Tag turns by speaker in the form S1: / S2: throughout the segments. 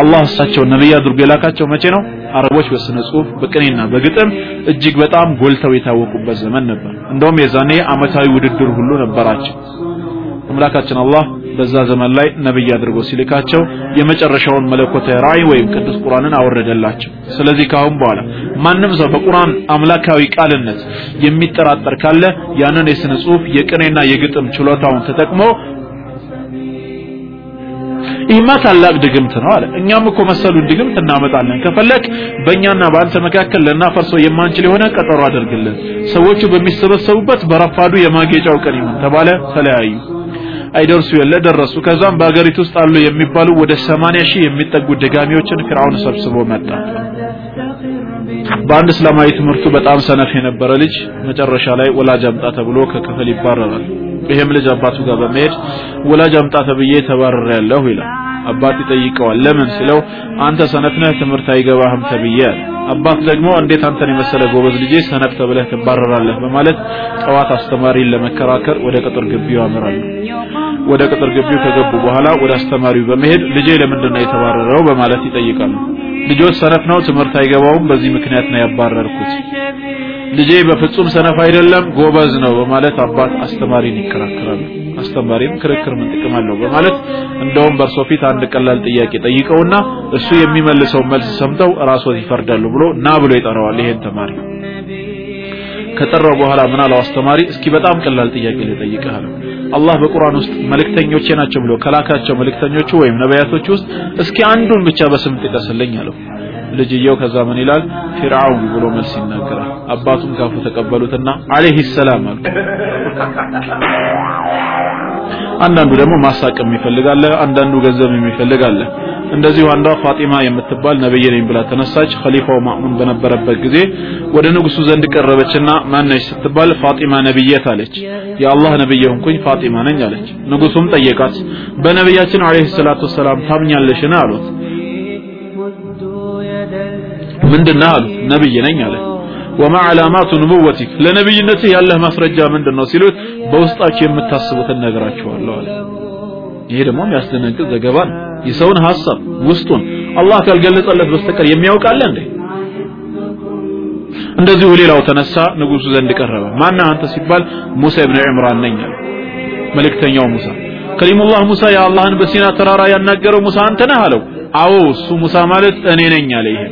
S1: አላህ እሳቸው ነብይ አድርጎ የላካቸው መቼ ነው? አረቦች በስነ ጽሁፍ በቅኔና በግጥም እጅግ በጣም ጎልተው የታወቁበት ዘመን ነበር። እንደውም የዛኔ አመታዊ ውድድር ሁሉ ነበራቸው። አምላካችን አላህ በዛ ዘመን ላይ ነብይ አድርጎ ሲልካቸው የመጨረሻውን መለኮታዊ ራእይ ወይም ቅዱስ ቁርአንን አወረደላቸው። ስለዚህ ካሁን በኋላ ማንም ሰው በቁርአን አምላካዊ ቃልነት የሚጠራጠር ካለ ያንን የስነ ጽሁፍ የቅኔና የግጥም ችሎታውን ተጠቅሞ ይህማ ታላቅ ድግምት ነው አለ። እኛም እኮ መሰሉን ድግምት እናመጣለን። ከፈለክ በእኛና በአንተ መካከል ልናፈርሰው የማንችል የሆነ ቀጠሮ አድርግልን። ሰዎቹ በሚሰበሰቡበት በረፋዱ የማጌጫው ቀን ይሁን ተባለ። ተለያዩ። አይደርሱ የለ ደረሱ። ከዛም በአገሪቱ ውስጥ አሉ የሚባሉ ወደ 80 ሺህ የሚጠጉ ደጋሚዎችን ፍርዓውን ሰብስቦ መጣ። በአንድ እስላማዊ ትምህርቱ በጣም ሰነፍ የነበረ ልጅ መጨረሻ ላይ ወላጅ አምጣ ተብሎ ከክፍል ይባረራል። ይሄም ልጅ አባቱ ጋር በመሄድ ወላጅ አምጣ ተብዬ ተባረረ ያለሁ ይላል። አባት ይጠይቀዋል። ለምን ሲለው አንተ ሰነፍ ነህ ትምህርት አይገባህም ተብዬ አለ። አባት ደግሞ እንዴት አንተን የመሰለ ጎበዝ ልጄ ሰነፍ ተብለህ ትባረራለህ በማለት ጠዋት አስተማሪን ለመከራከር ወደ ቅጥር ግቢው ያመራሉ። ወደ ቅጥር ግቢው ከገቡ በኋላ ወደ አስተማሪው በመሄድ ልጄ ለምንድን ነው የተባረረው በማለት ይጠይቃሉ። ልጆች ሰነፍ ነው ትምህርት አይገባውም በዚህ ምክንያት ነው ያባረርኩት ልጄ በፍጹም ሰነፍ አይደለም ጎበዝ ነው በማለት አባት አስተማሪን ይከራከራሉ። አስተማሪም ክርክር ምን ጥቅም አለው በማለት እንደውም በእርሶ ፊት አንድ ቀላል ጥያቄ ጠይቀውና እሱ የሚመልሰው መልስ ሰምተው ራስዎት ይፈርዳሉ ብሎ ና ብሎ ይጠራዋል ይሄን ተማሪ። ከጠራው በኋላ ምን አለው አስተማሪ፣ እስኪ በጣም ቀላል ጥያቄ ልጠይቅህ አለው። አላህ በቁርአን ውስጥ መልእክተኞቼ ናቸው ብሎ ከላካቸው መልእክተኞቹ ወይም ነቢያቶች ውስጥ እስኪ አንዱን ብቻ በስም ጥቀስልኝ አለው። ልጅየው ከዛ ምን ይላል ፊርዓውን ብሎ መልስ ይናገራል። አባቱም ካፉ ተቀበሉትና አለይሂ ሰላም አሉ። አንዳንዱ ደግሞ ማሳቅም ይፈልጋል፣ አንዳንዱ ገንዘብ የሚፈልጋል። እንደዚሁ አንዷ ፋጢማ የምትባል ነብይ ነኝ ብላ ተነሳች። ኸሊፋው ማእሙን በነበረበት ጊዜ ወደ ንጉሱ ዘንድ ቀረበችና ማነች ስትባል ፋጢማ ነብየት አለች። የአላህ ነብይ ሆንኩኝ ፋጢማ ነኝ አለች። ንጉሱም ጠየቃት፣ በነብያችን አለይሂ ሰላቱ ሰላም ታምኛለሽን አሉት። ምንድነው አሉት። ነብይ ነኝ አለ። ወማ ዓላማቱ ንቡወቲክ ለነብይነትህ ያለህ ማስረጃ ምንድነው ሲሉት በውስጣቸው የምታስቡትን ነግራቸዋለሁ አለ። ይሄ ደግሞ የሚያስደነግጥ ዘገባ ነው። የሰውን ሐሳብ ውስጡን አላህ ካልገለጸለት በስተቀር የሚያውቃለ እንዴ? እንደዚሁ ሌላው ተነሳ ንጉሱ ዘንድ ቀረበ። ማነህ አንተ ሲባል ሙሳ ኢብኑ ዒምራን ነኝ አለ። መልእክተኛው ሙሳ ከሊሙላህ ሙሳ የአላህን በሲና ተራራ ያናገረው ሙሳ አንተ ነህ አለው። አዎ እሱ ሙሳ ማለት እኔ ነኝ አለ። ይሄ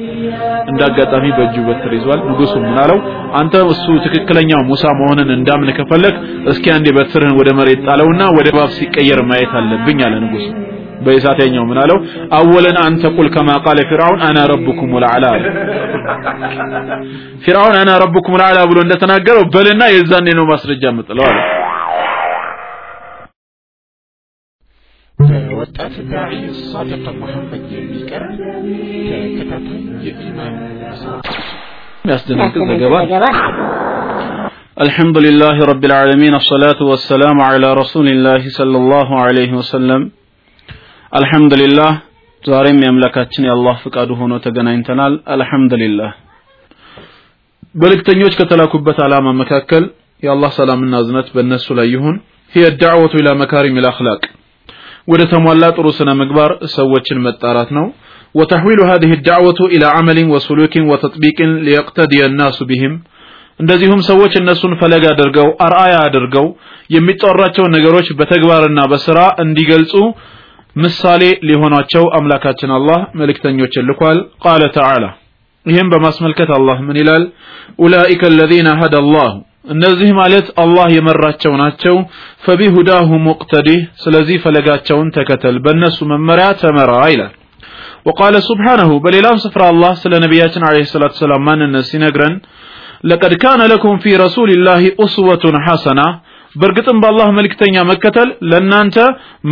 S1: እንዳጋጣሚ በእጁ በትር ይዟል። ንጉሱ ምን አለው? አንተ እሱ ትክክለኛው ሙሳ መሆንን እንዳምን ከፈለክ እስኪ አንዴ በትርህን ወደ መሬት ጣለውና ወደ እባብ ሲቀየር ማየት አለብኝ አለ ንጉሱ። በኢሳተኛው ምን አለው? አወለን አንተ ቁል ከማ ቃለ ፊርዓውን አና ረቡኩም ልአላ ፊርዓውን አና ረቡኩም ልአላ ብሎ እንደተናገረው በልና የዛኔ ነው ማስረጃ የምጥለው አለ።
S2: በወጣት ዳዒ ሳዲቅ መሐመድ የሚቀርብ ተከታታይ የኢማን
S1: የሚያስደነግጥ ዘገባ الحمد لله رب العالمين الصلاة والسلام على رسول الله صلى الله عليه وسلم الحمد لله ዛሬም የአምላካችን የአላህ ፍቃዱ ሆኖ ተገናኝተናል አልሐምዱሊላህ መልእክተኞች ከተላኩበት ዓላማ መካከል የአላህ ሰላምና እዝነት በእነሱ ላይ ይሁን هي الدعوة إلى مكارم الأخلاق ወደ ተሟላ ጥሩ ስነ ምግባር ሰዎችን መጣራት ነው وتحويل هذه الدعوة إلى عمل وسلوك وتطبيق ليقتدي الناس بهم እንደዚሁም ሰዎች እነሱን ፈለግ አድርገው አርአያ አድርገው የሚጠራቸውን ነገሮች በተግባርና በስራ እንዲገልጹ ምሳሌ ሊሆናቸው አምላካችን አላህ መልእክተኞችን ልኳል ቃለ ተዓላ ይህም በማስመልከት አላህ ምን ይላል ኡላኢከ አለዚነ ሀደ አላሁ እነዚህ ማለት አላህ የመራቸው ናቸው። ፈቢሁዳሁ ሙቅተዲህ፣ ስለዚህ ፈለጋቸውን ተከተል፣ በእነሱ መመሪያ ተመራ ይላል። ወቃለ ሱብሓነሁ በሌላም ስፍራ አላህ ስለ ነቢያችን ዓለይሂ ሰላቱ ወሰላም ማንነት ሲነግረን ለቀድ ካነ ለኩም ፊ ረሱሊላሂ ኡስወቱን ሐሰና፣ በእርግጥም በአላህ መልክተኛ መከተል ለእናንተ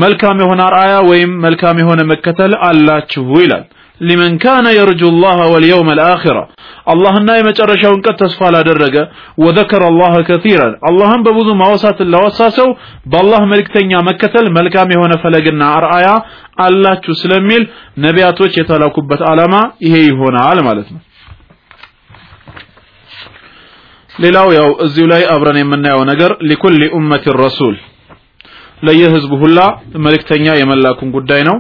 S1: መልካም የሆነ አርአያ ወይም መልካም የሆነ መከተል አላችሁ ይላል። ሊመን ካነ የርጁ ላህ ወልየውም አልአኺራ አላህና የመጨረሻውን ቀን ተስፋ ላደረገ ወዘከረ አላህ ከቲራን አላህን በብዙ ማወሳትን ላወሳ ሰው በአላህ መልእክተኛ መከተል መልካም የሆነ ፈለግና አርአያ አላችሁ ስለሚል ነቢያቶች የተላኩበት ዓላማ ይሄ ይሆናል ማለት ነው ሌላው ያው እዚሁ ላይ አብረን የምናየው ነገር لكل أمة رسول ለየህዝቡ ሁላ መልእክተኛ የመላኩን ጉዳይ ነው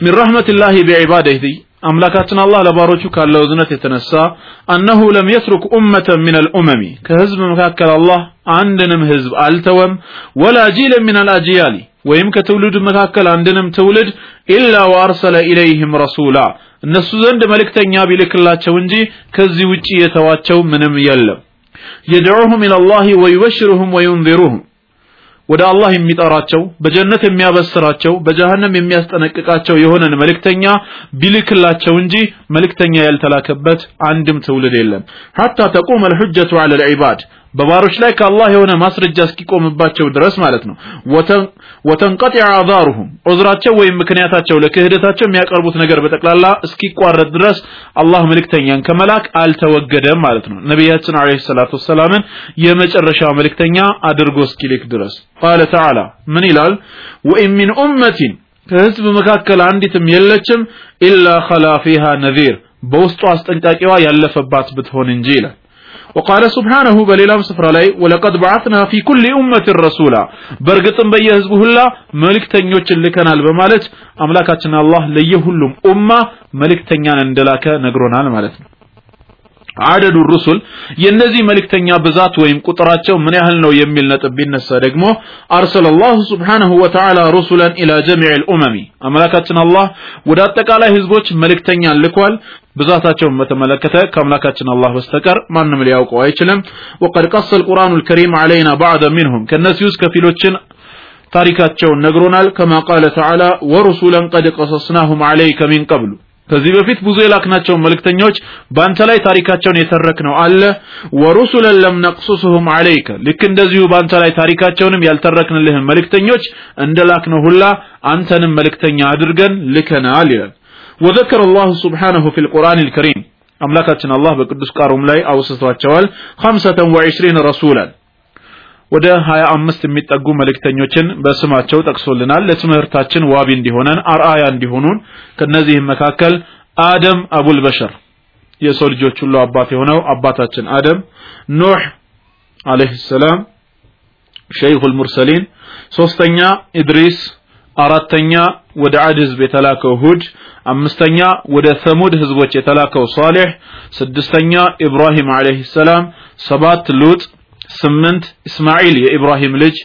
S1: من رحمة الله بعباده አምላካችን አላህ ለባሮቹ ካለው እዝነት የተነሳ أنه لم يترك أمة من الأمم ከህዝብ መካከል አላህ አንድንም ህዝብ አልተወም ولا جيلا من الأجيال ወይም ከትውልድ መካከል አንድንም ትውልድ إلا وأرسل إليهم رسولا እነሱ ዘንድ መልእክተኛ ቢልክላቸው እንጂ ከዚህ ውጪ የተዋቸው ምንም የለም የድዑሁም ኢለላሂ ወዩበሽሩሁም ወዩንዚሩሁም ወደ አላህ የሚጠራቸው በጀነት የሚያበስራቸው በጀሃነም የሚያስጠነቅቃቸው የሆነን መልእክተኛ ቢልክላቸው እንጂ መልእክተኛ ያልተላከበት አንድም ትውልድ የለም። ሐታ ተቁም አልሑጀቱ ዐለ ልዒባድ በባሮች ላይ ከአላህ የሆነ ማስረጃ እስኪቆምባቸው ድረስ ማለት ነው። ወተንቀጢዐ አዛሩሁም ዑዝራቸው ወይም ምክንያታቸው ለክህደታቸው የሚያቀርቡት ነገር በጠቅላላ እስኪቋረጥ ድረስ አላህ መልእክተኛን ከመላክ አልተወገደም ማለት ነው። ነቢያችን አለይሂ ሰላቱ ወሰላምን የመጨረሻ መልእክተኛ አድርጎ እስኪልክ ድረስ። ቃለ ተዓላ ምን ይላል? ወኢን ሚን ኡመቲን ከህዝብ መካከል አንዲትም የለችም ኢላ ኸላ ፊሃ ነዚር በውስጡ አስጠንቃቂዋ ያለፈባት ብትሆን እንጂ ይላል وقال سبحانه በሌላም ስፍራ ላይ ወለቀድ بعثنا في كل أمة رسولا በእርግጥም በየህዝቡ ሁላ መልእክተኞችን ልከናል በማለት አምላካችን አላህ ለየሁሉም ኡማ መልእክተኛን እንደላከ ነግሮናል ማለት ነው አደዱ ሩሱል የነዚህ መልእክተኛ ብዛት ወይም ቁጥራቸው ምን ያህል ነው የሚል ነጥብ ቢነሳ ደግሞ አርሰለ አላሁ ስብሓነሁ ወተዓላ ሩሱለን ኢላ ጀሚዕ ልኡመሚ አምላካችን አላህ ወደ አጠቃላይ ህዝቦች መልእክተኛን ልኳል ብዛታቸውን በተመለከተ ከአምላካችን አላህ በስተቀር ማንም ሊያውቀው አይችልም። ወቀድ ቀሰ ልቁርአኑ ልከሪም ዓለይና ባዕደ ሚንሁም ከእነዚህ ውስጥ ከፊሎችን ታሪካቸውን ነግሮናል። ከማ ቃለ ተዓላ ወሩሱለን ቀድ ቀሰስናሁም ዓለይከ ሚን ቀብሉ። ከዚህ በፊት ብዙ የላክናቸው መልእክተኞች በአንተ ላይ ታሪካቸውን የተረክነው አለ። ወሩሱለን ለም ነቅሱስሁም አለይከ ልክ እንደዚሁ በአንተ ላይ ታሪካቸውንም ያልተረክንልህን መልእክተኞች እንደላክነው ሁላ አንተንም መልእክተኛ አድርገን ልከናል ይላል ወዘከረ አላሁ ሱብሓነሁ ፊል ቁርአን አልከሪም። አምላካችን አላህ በቅዱስ ቃሉም ላይ አውስቷቸዋል خمسة وعشرين رسولا። ወደ 25 የሚጠጉ መልእክተኞችን በስማቸው ጠቅሶልናል። ለትምህርታችን ዋቢ እንዲሆኑን አርአያ እንዲሆኑን ከነዚህም መካከል አደም أبو البشر የሰው ልጆች ሁሉ አባት የሆነው አባታችን አደም ኑህ عليه السلام شيخ المرسلين ሶስተኛ ኢድሪስ አራተኛ ወደ አድ ህዝብ የተላከው ሁድ አምስተኛ ወደ ሰሙድ ህዝቦች የተላከው ሷሊህ ስድስተኛ ኢብራሂም አለይሂ ሰላም ሰባት ሉጥ ስምንት እስማኤል የኢብራሂም ልጅ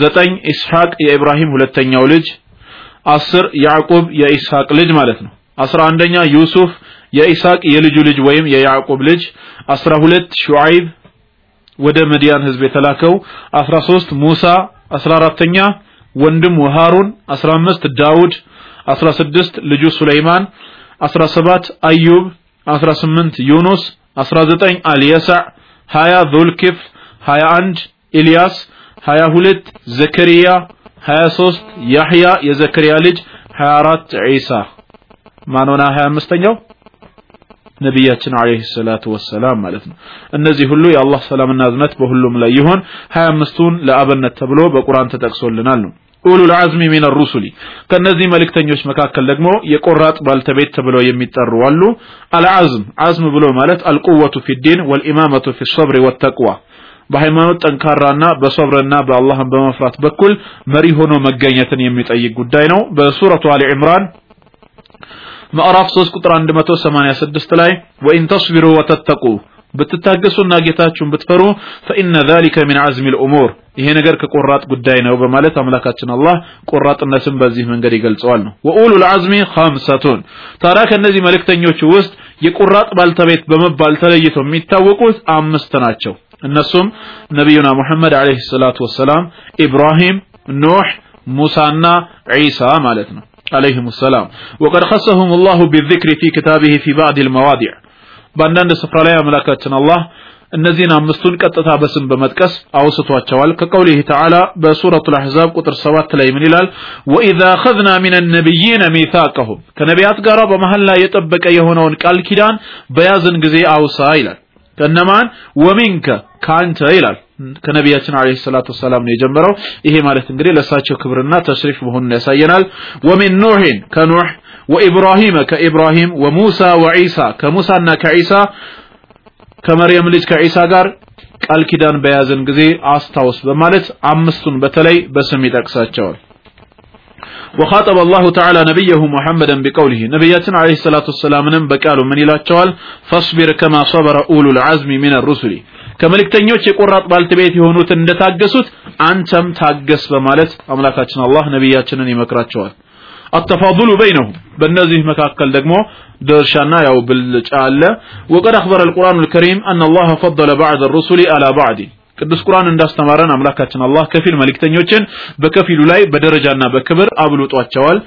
S1: ዘጠኝ ኢስሐቅ የኢብራሂም ሁለተኛው ልጅ አስር ያዕቁብ የኢስሐቅ ልጅ ማለት ነው። አስራ አንደኛ ዩሱፍ የኢስሐቅ የልጁ ልጅ ወይም የያዕቁብ ልጅ አስራ ሁለት ሹዓይብ ወደ መዲያን ህዝብ የተላከው አስራ ሶስት ሙሳ አስራ አራተኛ ወንድሙ ሃሩን አስራ አምስት ዳውድ አስራ ስድስት ልጁ ሱለይማን አስራ ሰባት አዩብ አስራ ስምንት ዩኑስ አስራ ዘጠኝ አልየሳዕ ሀያ ዙልኪፍ 21 ኢልያስ 22 ዘከሪያ 23 ያህያ የዘከሪያ ልጅ 24 ዒሳ። ማንሆና 25ኛው ነቢያችን አለይሂ ሰላቱ ወሰላም ማለት ነው። እነዚህ ሁሉ የአላህ ሰላምና እዝነት በሁሉም ላይ ይሁን 25ቱን ለአብነት ተብሎ በቁርአን ተጠቅሶልናል ነው أولو العزم من الرسل ከነዚህ መልእክተኞች መካከል ደግሞ የቆራጥ ባለቤት ተብለው የሚጠሩ አሉ። العزم عزم ብሎ ማለት القوة في الدين والإمامة في الصبر والتقوى በሃይማኖት ጠንካራና በሶብርና በአላህን በመፍራት በኩል መሪ ሆኖ መገኘትን የሚጠይቅ ጉዳይ ነው። በሱረቱ አሊ ዒምራን ምዕራፍ 3 ቁጥር 186 ላይ ወኢን ተስቢሩ ወተተቁ ብትታገሱና ጌታችሁን ብትፈሩ ፈኢነ ዛሊከ ሚን አዝሚ ልኡሙር ይሄ ነገር ከቆራጥ ጉዳይ ነው በማለት አምላካችን አላህ ቆራጥነትን በዚህ መንገድ ይገልጸዋል ነው ወኡሉ العزم خمسة ታዲያ ከነዚህ መልእክተኞች ውስጥ የቆራጥ ባልተቤት በመባል ተለይተው የሚታወቁት አምስት ናቸው እነሱም ነቢዩና ሙሐመድ አለይሂ ሰላቱ ወሰላም ኢብራሂም ኑህ ሙሳና ዒሳ ማለት ነው عليهم السلام وقد خصهم الله بالذكر في كتابه في بعض المواضع በአንዳንድ ስፍራ ላይ አምላካችን አላህ እነዚህን አምስቱን ቀጥታ በስም በመጥቀስ አውስቷቸዋል። ከቀውሊህ ተዓላ በሱረቱ ልአሕዛብ ቁጥር ሰባት ላይ ምን ይላል? ወኢዛ አኸዝና ሚን ነቢይነ ሚታቀሁም ከነቢያት ጋር በመሀል ላይ የጠበቀ የሆነውን ቃል ኪዳን በያዝን ጊዜ አውሳ ይላል። ከነማን ወሚንከ ከአንተ ይላል። ከነቢያችን አለይሂ ሰላቱ ወሰላም ነው የጀመረው። ይሄ ማለት እንግዲህ ለእሳቸው ክብርና ተሽሪፍ መሆኑን ያሳየናል። ወሚን ኑህን ከኑህ ወኢብራሂም ከኢብራሂም ወሙሳ ወዒሳ ከሙሳና ከዒሳ ከመርየም ልጅ ከዒሳ ጋር ቃል ኪዳን በያዘን ጊዜ አስታውስ በማለት አምስቱን በተለይ በስም ይጠቅሳቸዋል وخاطب الله تعالى نبيه محمدا بقوله نبياتنا عليه الصلاة والسلام بقالوا من إلى فاصبر كما صبر أولو العزم من الرسل ከመልእክተኞች የቆራጥ ባልተቤት የሆኑት እንደታገሱት አንተም ታገስ በማለት አምላካችን አላህ ነቢያችንን ይመክራቸዋል التفاضل بينهم በእነዚህ መካከል ደግሞ ድርሻና ያው ብልጫ አለ وقد أخبر القرآن الكريم أن الله فضل بعض الرسل على بعض ቅዱስ ቁርአን እንዳስተማረን አምላካችን አላህ ከፊል መልእክተኞችን በከፊሉ ላይ በደረጃና በክብር አብልጧቸዋል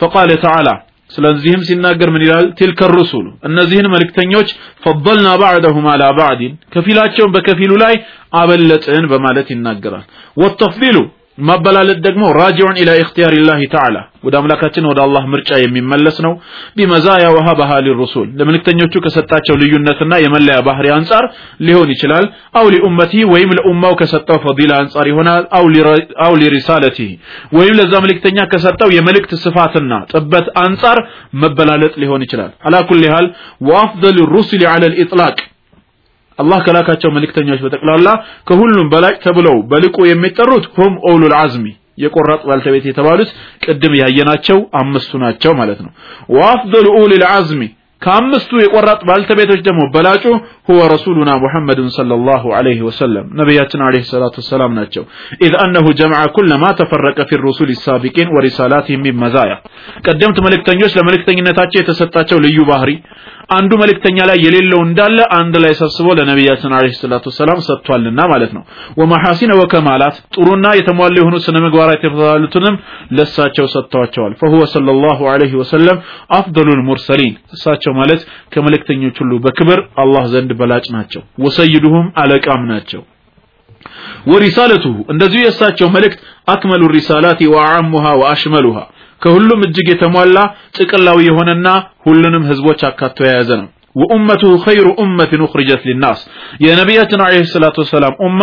S1: فقال تعالى ስለዚህም ሲናገር ምን ይላል تلك الرسل እነዚህን መልእክተኞች فضلنا بعضهم على بعض ከፊላቸውን በከፊሉ ላይ አበለጥን በማለት ይናገራል والتفضيل ማበላለጥ ደግሞ ራጂዑን ኢላ ኢኽቲያር ላህ ተዓላ። ወደ አምላካችን ወደ አላህ ምርጫ የሚመለስ ነው። ቢመዛያ ወሀበሃ ሊሩሱል። ለመልእክተኞቹ ከሰጣቸው ልዩነትና የመለያ ባህሪ አንጻር ሊሆን ይችላል። አው ሊኡመቲ ወይም ለኡማው ከሰጠው ፈዲላ አንጻር ይሆናል። አው ሊሪሳለቲ ወይም ለዛ መልእክተኛ ከሰጠው የመልእክት ስፋትና ጥበት አንጻር መበላለጥ ሊሆን ይችላል። አላ ኩሊ ሃል ወአፍደሉ ሩሱሊ ዐለ ልኢጥላቅ አላህ ከላካቸው መልእክተኞች በጠቅላላ ከሁሉም በላይ ተብለው በልቁ የሚጠሩት ሁም ኡሉል አዝሚ የቆራጥ ባልተቤት የተባሉት ቅድም ያየናቸው አምስቱ ናቸው ማለት ነው። ወአፍደሉ ኡሉል አዝሚ ከአምስቱ የቆራጥ ባልተቤቶች ደግሞ በላጩ ሁወ ረሱሉና ሙሐመድን ሰለላሁ ዐለይሂ ወሰለም ነቢያችን ዐለይሂ ሰላቱ ወሰላም ናቸው። إذ أنه جمع كل ما تفرق في الرسل السابقين ورسالاتهم من ቀደምት መልእክተኞች ለመልእክተኝነታቸው የተሰጣቸው ልዩ ባህሪ አንዱ መልእክተኛ ላይ የሌለው እንዳለ አንድ ላይ ሰብስቦ ለነቢያችን አለይሂ ሰላቱ ሰላም ሰጥቷልና ማለት ነው ወመሐሲነ ወከማላት ጥሩና የተሟሉ የሆኑ ስነ ምግባራት የተባሉትንም ለሳቸው ሰጥተዋቸዋል فهو صلى الله عليه وسلم افضل المرسلين እሳቸው ማለት ከመልእክተኞች ሁሉ በክብር አላህ ዘንድ በላጭ ናቸው ወሰይዱሁም አለቃም ናቸው ወሪሳለቱሁ እንደዚሁ የእሳቸው መልእክት አክመሉ ሪሳላቲ ወአዓሙሃ ወአሽመሉሃ ከሁሉም እጅግ የተሟላ ጥቅላዊ የሆነና ሁሉንም ህዝቦች አካቶ የያዘ ነው። وأمته خير أمة أخرجت للناس የነቢያችን عليه الصلاة والسلام ኡማ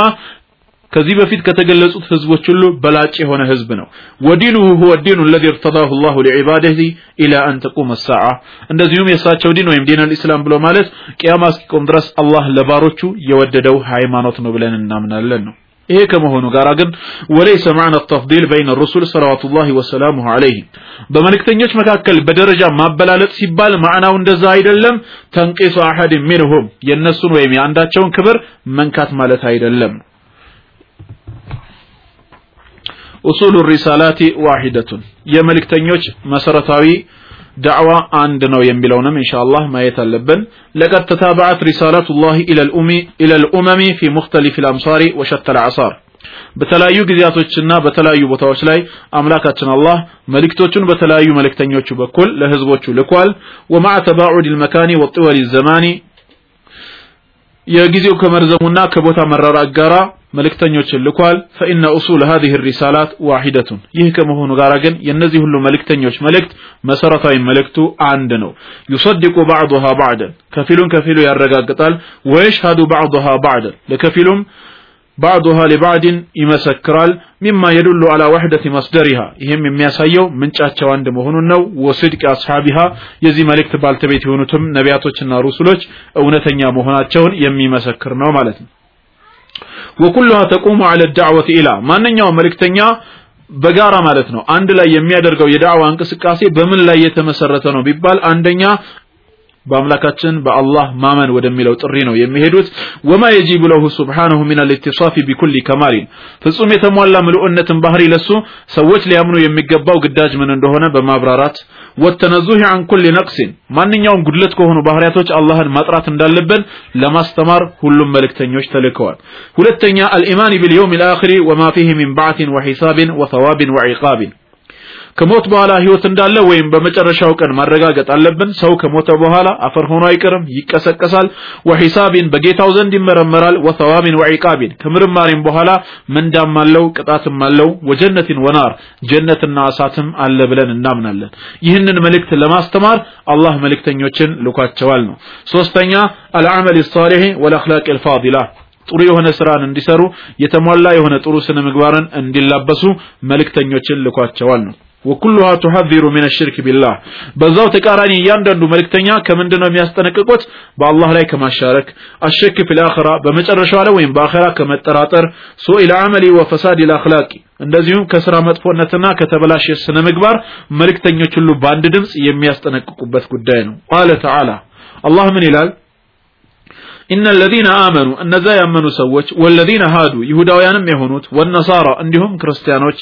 S1: ከዚህ በፊት ከተገለጹት ህዝቦች ሁሉ በላጭ የሆነ ህዝብ ነው። ودينه هو الدين الذي ارتضاه الله لعباده إلى أن تقوم الساعة። እንደዚሁም የእሳቸው ዲን ወይም دين الإسلام ብሎ ማለት ቅያማ እስኪቆም ድረስ አላህ ለባሮቹ የወደደው ሃይማኖት ነው ብለን እናምናለን ነው። ይሄ ከመሆኑ ጋር ግን ወለይሰ ማዕና ተፍዲል በይነ ሩሱል ሰለዋቱላሂ ወሰላሙሁ ዐለይሂም በመልእክተኞች መካከል በደረጃ ማበላለጥ ሲባል ማዕናው እንደዛ አይደለም ተንቂሱ አሐድ ሚንሁም የእነሱን ወይም የአንዳቸውን ክብር መንካት ማለት አይደለም። ኡሱሉ ሪሳላቲ ዋሂደቱን የመልእክተኞች መሰረታዊ ዳዕዋ አንድ ነው የሚለውንም ኢንሻአላህ ማየት አለብን لقد تتابعت رسالات الله إلى الأمم إلى الأمم في مختلف الأمصار وشتى الأعصار በተለያዩ ጊዜያቶችና በተለያዩ ቦታዎች ላይ አምላካችን አላህ መልእክቶቹን በተለያዩ መልእክተኞቹ በኩል ለህዝቦቹ ልኳል። ومع تباعد المكان وطول الزمان የጊዜው ከመርዘሙና ከቦታ መራራቅ ጋራ መልእክተኞችን ልኳል። فإن أصول هذه الرسالات واحدة። ይህ ከመሆኑ ጋር ግን የእነዚህ ሁሉ መልእክተኞች መልእክት መሰረታዊ መልእክቱ አንድ ነው። ዩሰድቁ ባዕضሃ ባዕደን። ከፊሉን ከፊሉ ያረጋግጣል። ወየሽሃዱ ባዕضሃ ባዕደን። ለከፊሉም ባዕዱሃ ሊባዕድን ይመሰክራል። ሚማ የዱሉ አላ ወሕደት መስደሪሃ። ይህም የሚያሳየው ምንጫቸው አንድ መሆኑን ነው። ወስድቅ አስሓቢሃ። የዚህ መልእክት ባልተቤት የሆኑትም ነቢያቶችና ሩሱሎች እውነተኛ መሆናቸውን የሚመሰክር ነው ማለት ነው። ወኩሉሃ ተቁሙ አለ ዳዕወት ኢላ። ማንኛውም መልእክተኛ በጋራ ማለት ነው። አንድ ላይ የሚያደርገው የዳዕዋ እንቅስቃሴ በምን ላይ የተመሰረተ ነው ቢባል አንደኛ በአምላካችን በአላህ ማመን ወደሚለው ጥሪ ነው የሚሄዱት። ወማ የጂቡ ለሁ ሱብሓነሁ ሚን አልኢትሳፊ ቢኩሊ ከማሊን። ፍጹም የተሟላ ምልኡነትን ባህሪ ለሱ ሰዎች ሊያምኑ የሚገባው ግዳጅ ምን እንደሆነ በማብራራት ወተነዙህ አን ኩል ነቅሲን ማንኛውም ጉድለት ከሆኑ ባህሪያቶች አላህን ማጥራት እንዳለብን ለማስተማር ሁሉም መልእክተኞች ተልከዋል። ሁለተኛ አልኢማን ቢልየውም ልአኽሪ ወማ ፊህ ሚን ባዕትን ወሒሳብን ወተዋብን ወዒቃብን ከሞት በኋላ ህይወት እንዳለ ወይም በመጨረሻው ቀን ማረጋገጥ አለብን። ሰው ከሞተ በኋላ አፈር ሆኖ አይቀርም ይቀሰቀሳል። ወሒሳቢን በጌታው ዘንድ ይመረመራል። ወተዋቢን ወዒቃቢን ከምርማሪም በኋላ ምንዳም አለው ቅጣትም አለው። ወጀነትን ወናር ጀነትና እሳትም አለ ብለን እናምናለን። ይህንን መልእክት ለማስተማር አላህ መልእክተኞችን ልኳቸዋል ነው። ሶስተኛ አልዓመል ሳሊሕ ወልአኽላቅ ልፋዲላ ጥሩ የሆነ ስራን እንዲሰሩ የተሟላ የሆነ ጥሩ ስነ ምግባርን እንዲላበሱ መልእክተኞችን ልኳቸዋል ነው ወኩሉሃ ቱሐዚሩ ሚን ሽርክ ቢላህ። በዛው ተቃራኒ እያንዳንዱ መልእክተኛ ከምንድን ነው የሚያስጠነቅቁት? በአላህ ላይ ከማሻረክ አሸክ ፊል አኺራ በመጨረሻው ላይ ወይም በአኺራ ከመጠራጠር ሱኢል አመሊ ወፈሳድ ልአኽላቂ እንደዚሁም ከስራ መጥፎነትና ከተበላሸ ስነ ምግባር መልእክተኞች ሁሉ በአንድ ድምፅ የሚያስጠነቅቁበት ጉዳይ ነው። ቃለ ተዓላ። አላህ ምን ይላል? ኢነ ለዚነ አመኑ እነዛ ያመኑ ሰዎች ወለዚነ ሃዱ ይሁዳውያንም የሆኑት ወነሳራ እንዲሁም ክርስቲያኖች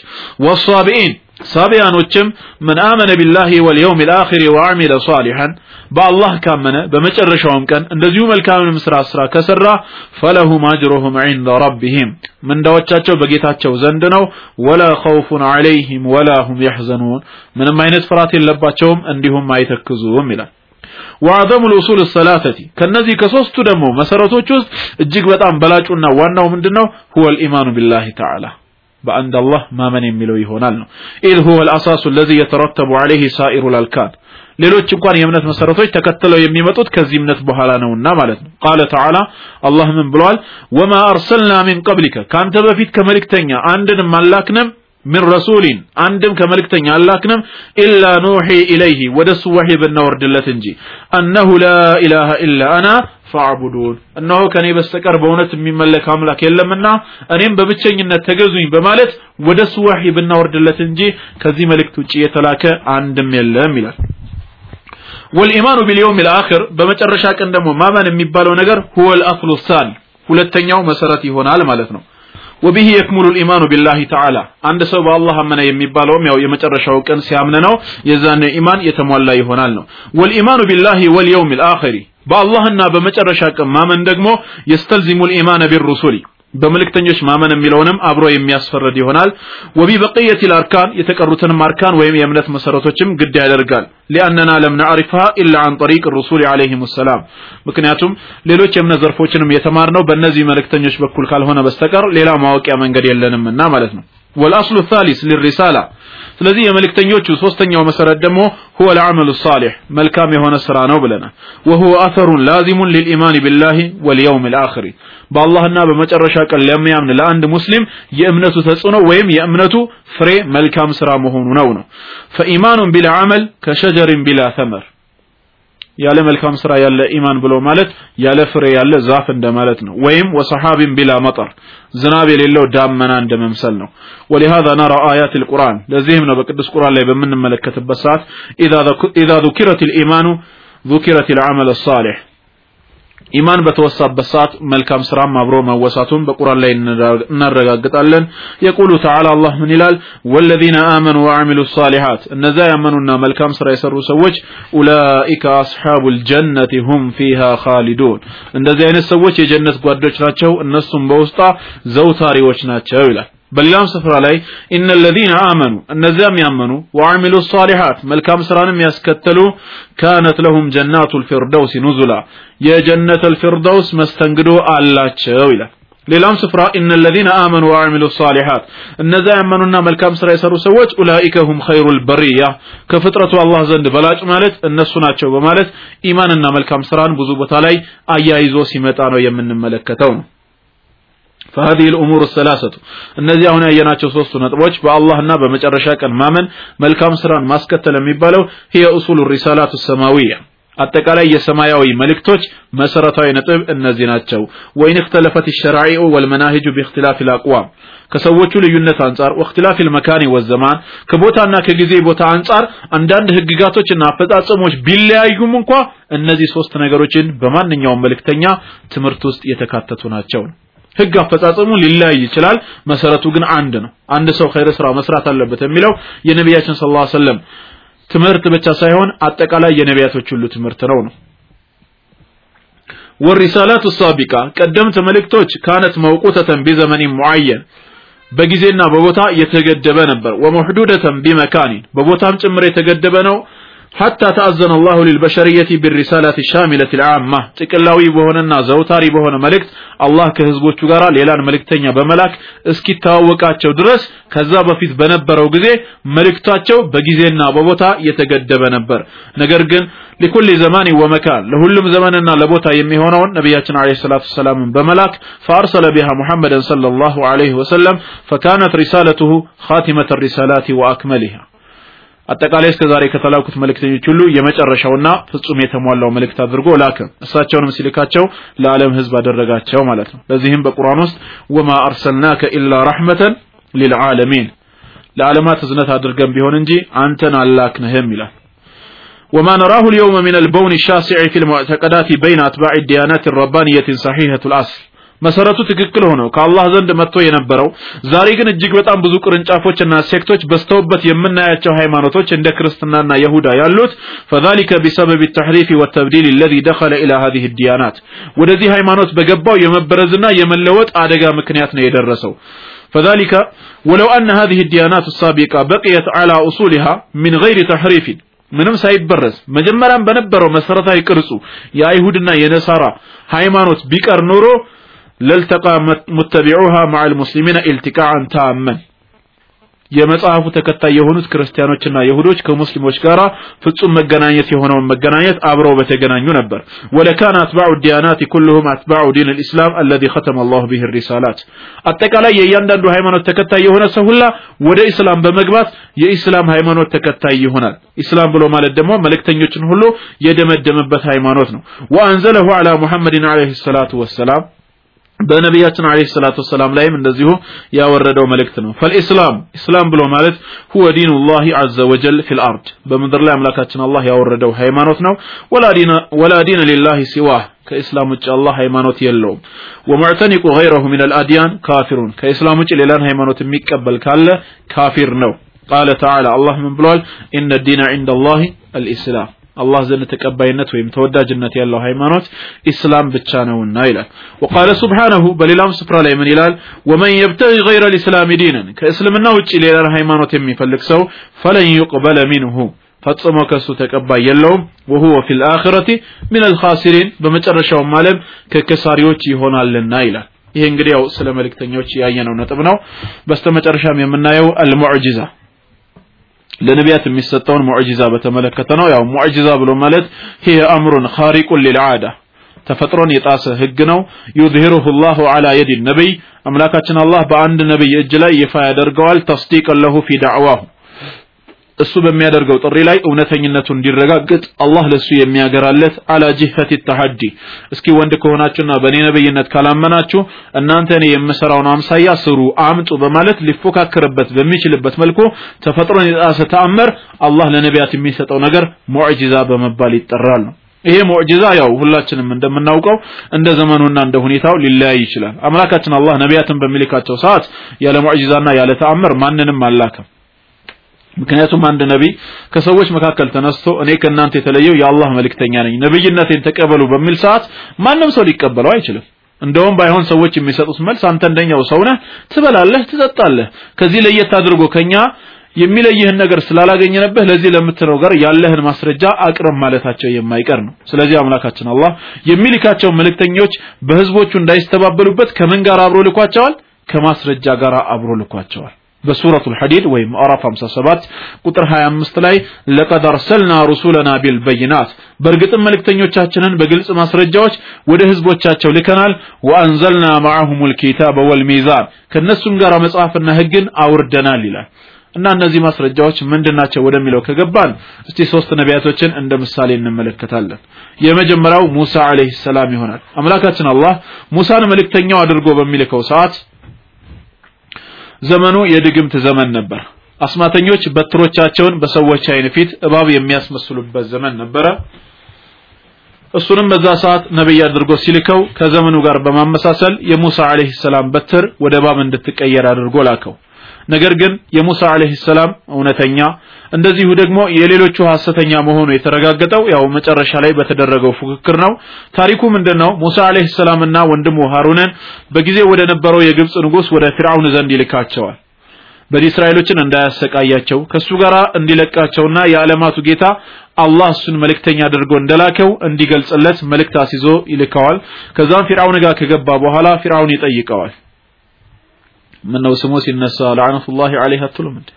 S1: ወሳቢኢን ሳቢያኖችም ምን አመነ ቢላሂ ወልየውም ልአኺር ወአሚለ ሳሊሐን በአላህ ካመነ በመጨረሻውም ቀን እንደዚሁ መልካምንም ስራ ስራ ከሰራ ፈለሁም አጅሩሁም ዒንደ ረቢሂም። ምንዳዎቻቸው በጌታቸው ዘንድ ነው። ولا خوف عليهم ولا هم يحزنون። ምንም አይነት ፍርሃት የለባቸውም እንዲሁም አይተክዙም ይላል። وأعظم الأصول الثلاثة ከነዚህ ከሶስቱ ደግሞ መሰረቶች ውስጥ እጅግ በጣም በላጩና ዋናው ምንድነው? هو الإيمان بالله تعالى በአንድ አላህ ማመን የሚለው ይሆናል ነው። إذ هو الأساس الذي يترتب عليه سائر الأركان ሌሎች እንኳን የእምነት መሰረቶች ተከትለው የሚመጡት ከዚህ እምነት በኋላ ነውና ማለት ነው። قال تعالى አላህ ምን ብለዋል ወማ አርሰልና ሚን ቀብሊከ ከአንተ በፊት ከመልእክተኛ አንድንም አላክንም ምን ረሱሊን አንድም ከመልእክተኛ አላክንም ኢላ ኑሒ ኢለይህ ወደ እሱ ወሒ ብናወርድለት እንጂ። አነሁ ላ ኢላ አና ፈዕቡዱን እነሆ ከኔ በስተቀር በእውነት የሚመለክ አምላክ የለምና እኔም በብቸኝነት ተገዙኝ በማለት ወደሱ ወሒ ብናወርድለት እንጂ ከዚህ መልእክት ውጭ የተላከ አንድም የለም ይላል። ወልኢማኑ ቢልየውም ልአኽር በመጨረሻ ቀን ደግሞ ማመን የሚባለው ነገር ሁወ ልአስሉ ሳል ሁለተኛው መሰረት ይሆናል ማለት ነው ወቢህ የክሙሉ ልኢማኑ ቢላሂ ተዓላ። አንድ ሰው በአላህ አመነ የሚባለውም ያው የመጨረሻው ቀን ሲያምን ነው የዛን ኢማን የተሟላ ይሆናል ነው። ወልኢማኑ ቢላሂ ወልየውም ልአኸሪ በአላህና በመጨረሻ ቀን ማመን ደግሞ የስተልዚሙ ልኢማነ ቢሩሱሊ በመልእክተኞች ማመን የሚለውንም አብሮ የሚያስፈርድ ይሆናል። ወቢ በቅየት ልአርካን የተቀሩትንም አርካን ወይም የእምነት መሰረቶችም ግድ ያደርጋል። ሊአነና ለም ናዕሪፍሃ ኢላ አን ጠሪቅ ሩሱል ዓለይሂም ሰላም። ምክንያቱም ሌሎች የእምነት ዘርፎችንም የተማርነው በእነዚህ መልእክተኞች በኩል ካልሆነ በስተቀር ሌላ ማወቂያ መንገድ የለንምና ማለት ነው ወልአስሉ ታሊስ ሊሪሳላ ስለዚህ የመልእክተኞቹ ሶስተኛው መሰረት ደግሞ ሁወ ልዓመሉ ሳሊሕ መልካም የሆነ ስራ ነው ብለናል ወሁወ አተሩን ላዚሙን ሊልኢማን ቢላሂ ወልየውም ልአኽሪ በአላህና በመጨረሻ ቀን ለሚያምን ለአንድ ሙስሊም የእምነቱ ተጽዕኖ ወይም የእምነቱ ፍሬ መልካም ስራ መሆኑ ነው ነው ፈኢማኑን ቢላ አመል ከሸጀሪን ቢላ ተመር ያለ መልካም ስራ ያለ ኢማን ብሎ ማለት ያለ ፍሬ ያለ ዛፍ እንደማለት ነው ወይም ወሰሐቢን ቢላ መጠር ዝናብ የሌለው ዳመና እንደመምሰል ነው ولهذا نرى آيات القرآن ለዚህም ነው በቅዱስ ቁርአን ላይ በምንመለከትበት ሰዓት إذا ذكرت الإيمان ذكرت العمل الصالح ኢማን በተወሳበት ሰዓት መልካም ስራም አብሮ መወሳቱን በቁርአን ላይ እናረጋግጣለን። የቁሉ ተዓላ አላህ ምን ይላል? ወለዚነ አመኑ ወአሚሉ ሳሊሓት እነዛ ያመኑና መልካም ስራ የሰሩ ሰዎች ኡላኢከ አስሓቡ ልጀነት ሁም ፊሃ ካሊዱን እንደዚህ አይነት ሰዎች የጀነት ጓዶች ናቸው። እነሱም በውስጧ ዘውታሪዎች ናቸው ይላል በሌላም ስፍራ ላይ ኢነ ለዚነ አመኑ እነዚያም ያመኑ ወአሚሉ ሳሊሓት መልካም ስራንም ያስከተሉ ካነት ለሁም ጀናቱ ልፊርደውስ ኑዙላ የጀነት ልፊርደውስ መስተንግዶ አላቸው ይላል። ሌላም ስፍራ ኢነ ለዚነ አመኑ ወአሚሉ ሳሊሓት እነዛ ያመኑና መልካም ስራ የሰሩ ሰዎች ኡላኢከ ሁም ኸይሩ ልበሪያ ከፍጥረቱ አላህ ዘንድ በላጭ ማለት እነሱ ናቸው በማለት ኢማንና መልካም ስራን ብዙ ቦታ ላይ አያይዞ ሲመጣ ነው የምንመለከተው ነው فهذه الأمور الثلاثة እነዚህ አሁን ያየናቸው ሶስቱ ነጥቦች በአላህና በመጨረሻ ቀን ማመን መልካም ስራን ማስከተል የሚባለው هي أصول الرسالات السماوية አጠቃላይ የሰማያዊ መልእክቶች መሰረታዊ ነጥብ እነዚህ ናቸው ወይን اختلفت الشرائع والمناهج باختلاف الأقوام ከሰዎቹ ልዩነት አንጻር ወእክትላፍ المكان والزمان ከቦታና ከጊዜ ቦታ አንጻር አንዳንድ ህግጋቶችና አፈጻጸሞች ቢለያዩም እንኳ እነዚህ ሶስት ነገሮችን በማንኛውም መልእክተኛ ትምህርት ውስጥ የተካተቱ ናቸው ህግ አፈጻጸሙ ሊለያይ ይችላል። መሰረቱ ግን አንድ ነው። አንድ ሰው ኸይር ስራ መስራት አለበት የሚለው የነቢያችን صلى الله عليه وسلم ትምህርት ብቻ ሳይሆን አጠቃላይ የነቢያቶች ሁሉ ትምህርት ነው ነው። والرسالات السابقة ቀደምት መልእክቶች كانت موقوتة بزمن معين በጊዜና በቦታ የተገደበ ነበር። ومحدودة بمكان በቦታም ጭምር የተገደበ ነው። حتى تأذن الله للبشرية بالرسالة الشاملة العامة ጥቅላዊ በሆነና ዘውታሪ በሆነ መልእክት አላህ ከህዝቦቹ ጋር ሌላን መልእክተኛ በመላክ እስኪተዋወቃቸው ድረስ ከዛ በፊት በነበረው ጊዜ መልእክታቸው በጊዜና በቦታ የተገደበ ነበር። ነገር ግን ሊኩል ዘማኒ ወመካን ለሁሉም ዘመንና ለቦታ የሚሆነውን ነቢያችን ዓለይሂ ሰላቱ ወሰላምን በመላክ ፈአርሰለ ቢሃ ሙሐመደን ሰለላሁ ዓለይሂ ወሰለም ፈካነት ሪሳለቱሁ ኻቲመተ ሪሳላቲ ወአክመሊሃ አጠቃላይ እስከ ዛሬ ከተላኩት መልእክተኞች ሁሉ የመጨረሻውና ፍጹም የተሟላው መልእክት አድርጎ ላከ እሳቸውንም ሲልካቸው ለዓለም ህዝብ አደረጋቸው ማለት ነው ለዚህም በቁርአን ውስጥ ወማ አርሰልናከ ኢላ ረሕመተን ሊልዓለሚን ለዓለማት እዝነት አድርገን ቢሆን እንጂ አንተን አላክንህም ይላል وما نراه اليوم من البون الشاسع في المعتقدات بين أتباع الديانات الربانية صحيحة الأصل መሰረቱ ትክክል ሆኖ ከአላህ ዘንድ መጥቶ የነበረው ዛሬ ግን እጅግ በጣም ብዙ ቅርንጫፎችና ሴክቶች በስተውበት የምናያቸው ሃይማኖቶች እንደ ክርስትናና ይሁዳ ያሉት فذلك بسبب التحريف والتبديل الذي دخل الى هذه الديانات ወደዚህ ሃይማኖት በገባው የመበረዝና የመለወጥ አደጋ ምክንያት ነው የደረሰው فذلك ولو أن هذه الديانات السابقة بقيت على أصولها من غير تحريف ምንም ሳይበረዝ መጀመሪያም በነበረው መሰረታዊ ቅርጹ የአይሁድና የነሳራ ሃይማኖት ቢቀር ኖሮ ለልተቃ ሙተቢዑሃ መዓል ሙስሊሚና ኢልቲቃአን ታመን የመጽሐፉ ተከታይ የሆኑት ክርስቲያኖችና የሁዶች ከሙስሊሞች ጋር ፍጹም መገናኘት የሆነውን መገናኘት አብረው በተገናኙ ነበር። ولكان أتباع الديانات كلهم أتباع دين الإسلام الذي ختم الله به الرسالات። አጠቃላይ የእያንዳንዱ ሃይማኖት ተከታይ የሆነ ሰው ሁላ ወደ ኢስላም በመግባት የኢስላም ሃይማኖት ተከታይ ይሆናል። ኢስላም ብሎ ማለት ደግሞ መልእክተኞችን ሁሉ የደመደመበት ሃይማኖት ነው። وأنزله على محمد عليه الصلاة والسلام በነቢያችን عليه الصلاة والسلام ላይም እንደዚሁ ያወረደው መልእክት ነው። فالإسلام ኢስላም ብሎ ማለት هو دين الله عز وجل في الأرض። በምድር ላይ አምላካችን አላህ ያወረደው ሃይማኖት ነው። ولا دين لله سواه። ከኢስላም ውጭ አላህ ሃይማኖት የለውም። ومعتنق غيره من الأديان كافر። ከኢስላም ውጭ ሌላን ሃይማኖት የሚቀበል ካለ ካፊር ነው። قال تعالى አላህ ምን ብሏል? إن الدين عند الله الإسلام አላህ ዘንድ ተቀባይነት ወይም ተወዳጅነት ያለው ሃይማኖት ኢስላም ብቻ ነውና ይላል። ወቃለ ሱብሓነሁ በሌላም ስፍራ ላይ ምን ይላል? ወመን የብተጊ ገይረ ልእስላም ዲንን ከእስልምና ውጭ ሌላን ሃይማኖት የሚፈልግ ሰው ፈለን ዩቅበለ ሚንሁ ፈጽሞ ከሱ ተቀባይ የለውም። ወሁወ ፊ ልአኽረቲ ምን አልኻሲሪን በመጨረሻውም ዓለም ከከሳሪዎች ይሆናልና ይላል። ይሄ እንግዲህ ያው ስለ መልእክተኞች ያየነው ነጥብ ነው። በስተመጨረሻም የምናየው አልሙዕጂዛ ለነቢያት የሚሰጠውን ሙዕጂዛ በተመለከተ ነው። ያው ሙዕጂዛ ብሎ ማለት ይሄ አምሩን ኻሪቁን ሊልዓዳ ተፈጥሮን የጣሰ ህግ ነው። ዩዝሂሩሁ ላሁ ዐላ የዲ ነቢይ አምላካችን አላህ በአንድ ነቢይ እጅ ላይ ይፋ ያደርገዋል። ተስዲቀን ለሁ ፊ ዳዕዋሁ እሱ በሚያደርገው ጥሪ ላይ እውነተኝነቱ እንዲረጋግጥ አላህ ለሱ የሚያገራለት አላ ጅህት ተሐዲ። እስኪ ወንድ ከሆናችሁና በእኔ ነብይነት ካላመናችሁ እናንተ እኔ የምሰራውን አምሳያ ስሩ አምጡ በማለት ሊፎካከርበት በሚችልበት መልኩ ተፈጥሮን የጣሰ ተአምር አላህ ለነቢያት የሚሰጠው ነገር ሙዕጂዛ በመባል ይጠራል። ነው ይሄ ሙዕጂዛ ያው ሁላችንም እንደምናውቀው እንደ ዘመኑና እንደ ሁኔታው ሊለያይ ይችላል። አምላካችን አላህ ነቢያትን በሚልካቸው ሰዓት ያለ ሙዕጂዛና ያለ ተአምር ማንንም አላከም ምክንያቱም አንድ ነቢይ ከሰዎች መካከል ተነስቶ እኔ ከእናንተ የተለየው የአላህ መልእክተኛ ነኝ ነብይነቴን ተቀበሉ በሚል ሰዓት ማንም ሰው ሊቀበለው አይችልም። እንደውም ባይሆን ሰዎች የሚሰጡት መልስ አንተ እንደኛው ሰው ነህ ትበላለህ ትጠጣለህ። ከዚህ ለየት አድርጎ ከኛ የሚለይህን ነገር ስላላገኘንብህ ለዚህ ለምትለው ጋር ያለህን ማስረጃ አቅርብ ማለታቸው የማይቀር ነው። ስለዚህ አምላካችን አላህ የሚልካቸው መልእክተኞች በህዝቦቹ እንዳይስተባበሉበት ከምን ጋር አብሮ ልኳቸዋል? ከማስረጃ ጋር አብሮ ልኳቸዋል በሱረቱል ሐዲድ ወይም ምዕራፍ 57 ቁጥር 25 ላይ ለቀድ አርሰልና ሩሱለና ቢልበይናት በእርግጥም መልእክተኞቻችንን በግልጽ ማስረጃዎች ወደ ህዝቦቻቸው ልከናል። ወአንዘልና ማዕሁሙል ኪታበ ወልሚዛን ከነሱም ጋር መጽሐፍና ህግን አውርደናል ይላል። እና እነዚህ ማስረጃዎች ምንድናቸው ወደሚለው ከገባን እስቲ ሶስት ነቢያቶችን እንደ ምሳሌ እንመለከታለን። የመጀመሪያው ሙሳ አለይሂ ሰላም ይሆናል። አምላካችን አላህ ሙሳን መልእክተኛው አድርጎ በሚልከው ሰዓት ዘመኑ የድግምት ዘመን ነበር። አስማተኞች በትሮቻቸውን በሰዎች አይን ፊት እባብ የሚያስመስሉበት ዘመን ነበረ። እሱንም በዛ ሰዓት ነብይ አድርጎ ሲልከው ከዘመኑ ጋር በማመሳሰል የሙሳ አለይሂ ሰላም በትር ወደ እባብ እንድትቀየር አድርጎ ላከው ነገር ግን የሙሳ አለይሂ ሰላም እውነተኛ እንደዚሁ ደግሞ የሌሎቹ ሐሰተኛ መሆኑ የተረጋገጠው ያው መጨረሻ ላይ በተደረገው ፉክክር ነው። ታሪኩ ምንድነው? ሙሳ አለይሂ ሰላምና ወንድሙ ሃሩንን በጊዜ ወደ ነበረው የግብጽ ንጉስ ወደ ፊርዓውን ዘንድ ይልካቸዋል። በኒ እስራኤሎችን እንዳያሰቃያቸው ከሱ ጋር እንዲለቃቸውና የዓለማቱ ጌታ አላህ እሱን መልእክተኛ አድርጎ እንደላከው እንዲገልጽለት መልእክት አስይዞ ይልከዋል። ከዛም ፊርዓውን ጋር ከገባ በኋላ ፊርዓውን ይጠይቀዋል ምነው ስሙ ሲነሳ ለዓነቱላሂ ዐለይሂ አትሉም እንዴ?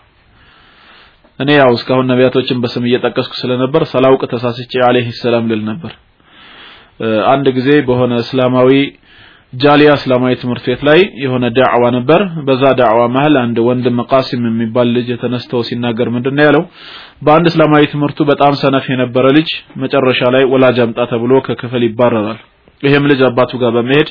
S1: እኔ ያው እስካሁን ነቢያቶችን በስም እየጠቀስኩ ስለነበር ሳላውቅ ተሳስቼ አለይሂ ሰላም ልል ነበር። አንድ ጊዜ በሆነ እስላማዊ ጃሊያ እስላማዊ ትምህርት ቤት ላይ የሆነ ዳዕዋ ነበር። በዛ ዳዕዋ መሀል አንድ ወንድም ቃሲም የሚባል ልጅ ተነስተው ሲናገር ምንድነው ያለው? በአንድ እስላማዊ ትምህርቱ በጣም ሰነፍ የነበረ ልጅ መጨረሻ ላይ ወላጅ አምጣ ተብሎ ከክፍል ይባረራል። ይሄም ልጅ አባቱ ጋር በመሄድ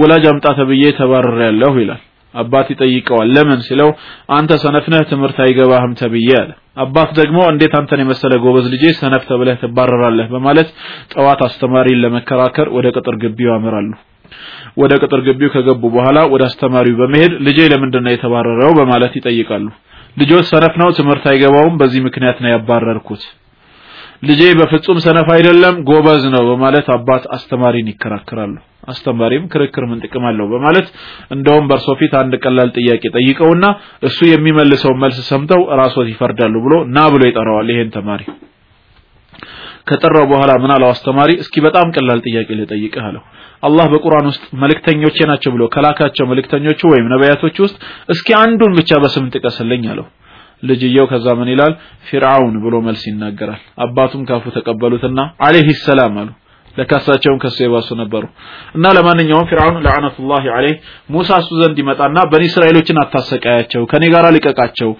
S1: ወላጅ አምጣ ተብዬ ተባረረ ያለሁ ይላል አባት ይጠይቀዋል። ለምን ሲለው አንተ ሰነፍ ነህ ትምህርት አይገባህም ተብዬ አባት ደግሞ እንዴት አንተን የመሰለ ጎበዝ ልጄ ሰነፍ ተብለህ ትባረራለህ? በማለት ጠዋት አስተማሪን ለመከራከር ወደ ቅጥር ግቢው ያመራሉ። ወደ ቅጥር ግቢው ከገቡ በኋላ ወደ አስተማሪው በመሄድ ልጄ ለምንድን ነው የተባረረው? በማለት ይጠይቃሉ። ልጆች ሰነፍ ነው ትምህርት አይገባውም በዚህ ምክንያት ነው ያባረርኩት ልጄ በፍጹም ሰነፍ አይደለም ጎበዝ ነው በማለት አባት አስተማሪን ይከራከራሉ። አስተማሪም ክርክር ምን ጥቅም አለው በማለት እንደውም በእርሶ ፊት አንድ ቀላል ጥያቄ ጠይቀውና እሱ የሚመልሰው መልስ ሰምተው ራሶት ይፈርዳሉ ብሎ ና ብሎ ይጠራዋል። ይሄን ተማሪ ከጠራው በኋላ ምን አለው አስተማሪ? እስኪ በጣም ቀላል ጥያቄ ልጠይቅህ አለው። አላህ በቁርአን ውስጥ መልእክተኞቼ ናቸው ብሎ ከላካቸው መልእክተኞቹ ወይም ነቢያቶች ውስጥ እስኪ አንዱን ብቻ በስም ጥቀስልኝ አለው ልጅየው ከዛ ምን ይላል? ፊርዓውን ብሎ መልስ ይናገራል። አባቱም ካፉ ተቀበሉትና አለይሂ ሰላም አሉ። ለካሳቸውም ከሱ የባሱ ነበሩ። እና ለማንኛውም ፊርዓውን ለዓነቱላሂ አለይህ ሙሳ እሱ ዘንድ ይመጣና በኒ እስራኤሎችን አታሰቃያቸው ከኔ ጋር ልቀቃቸው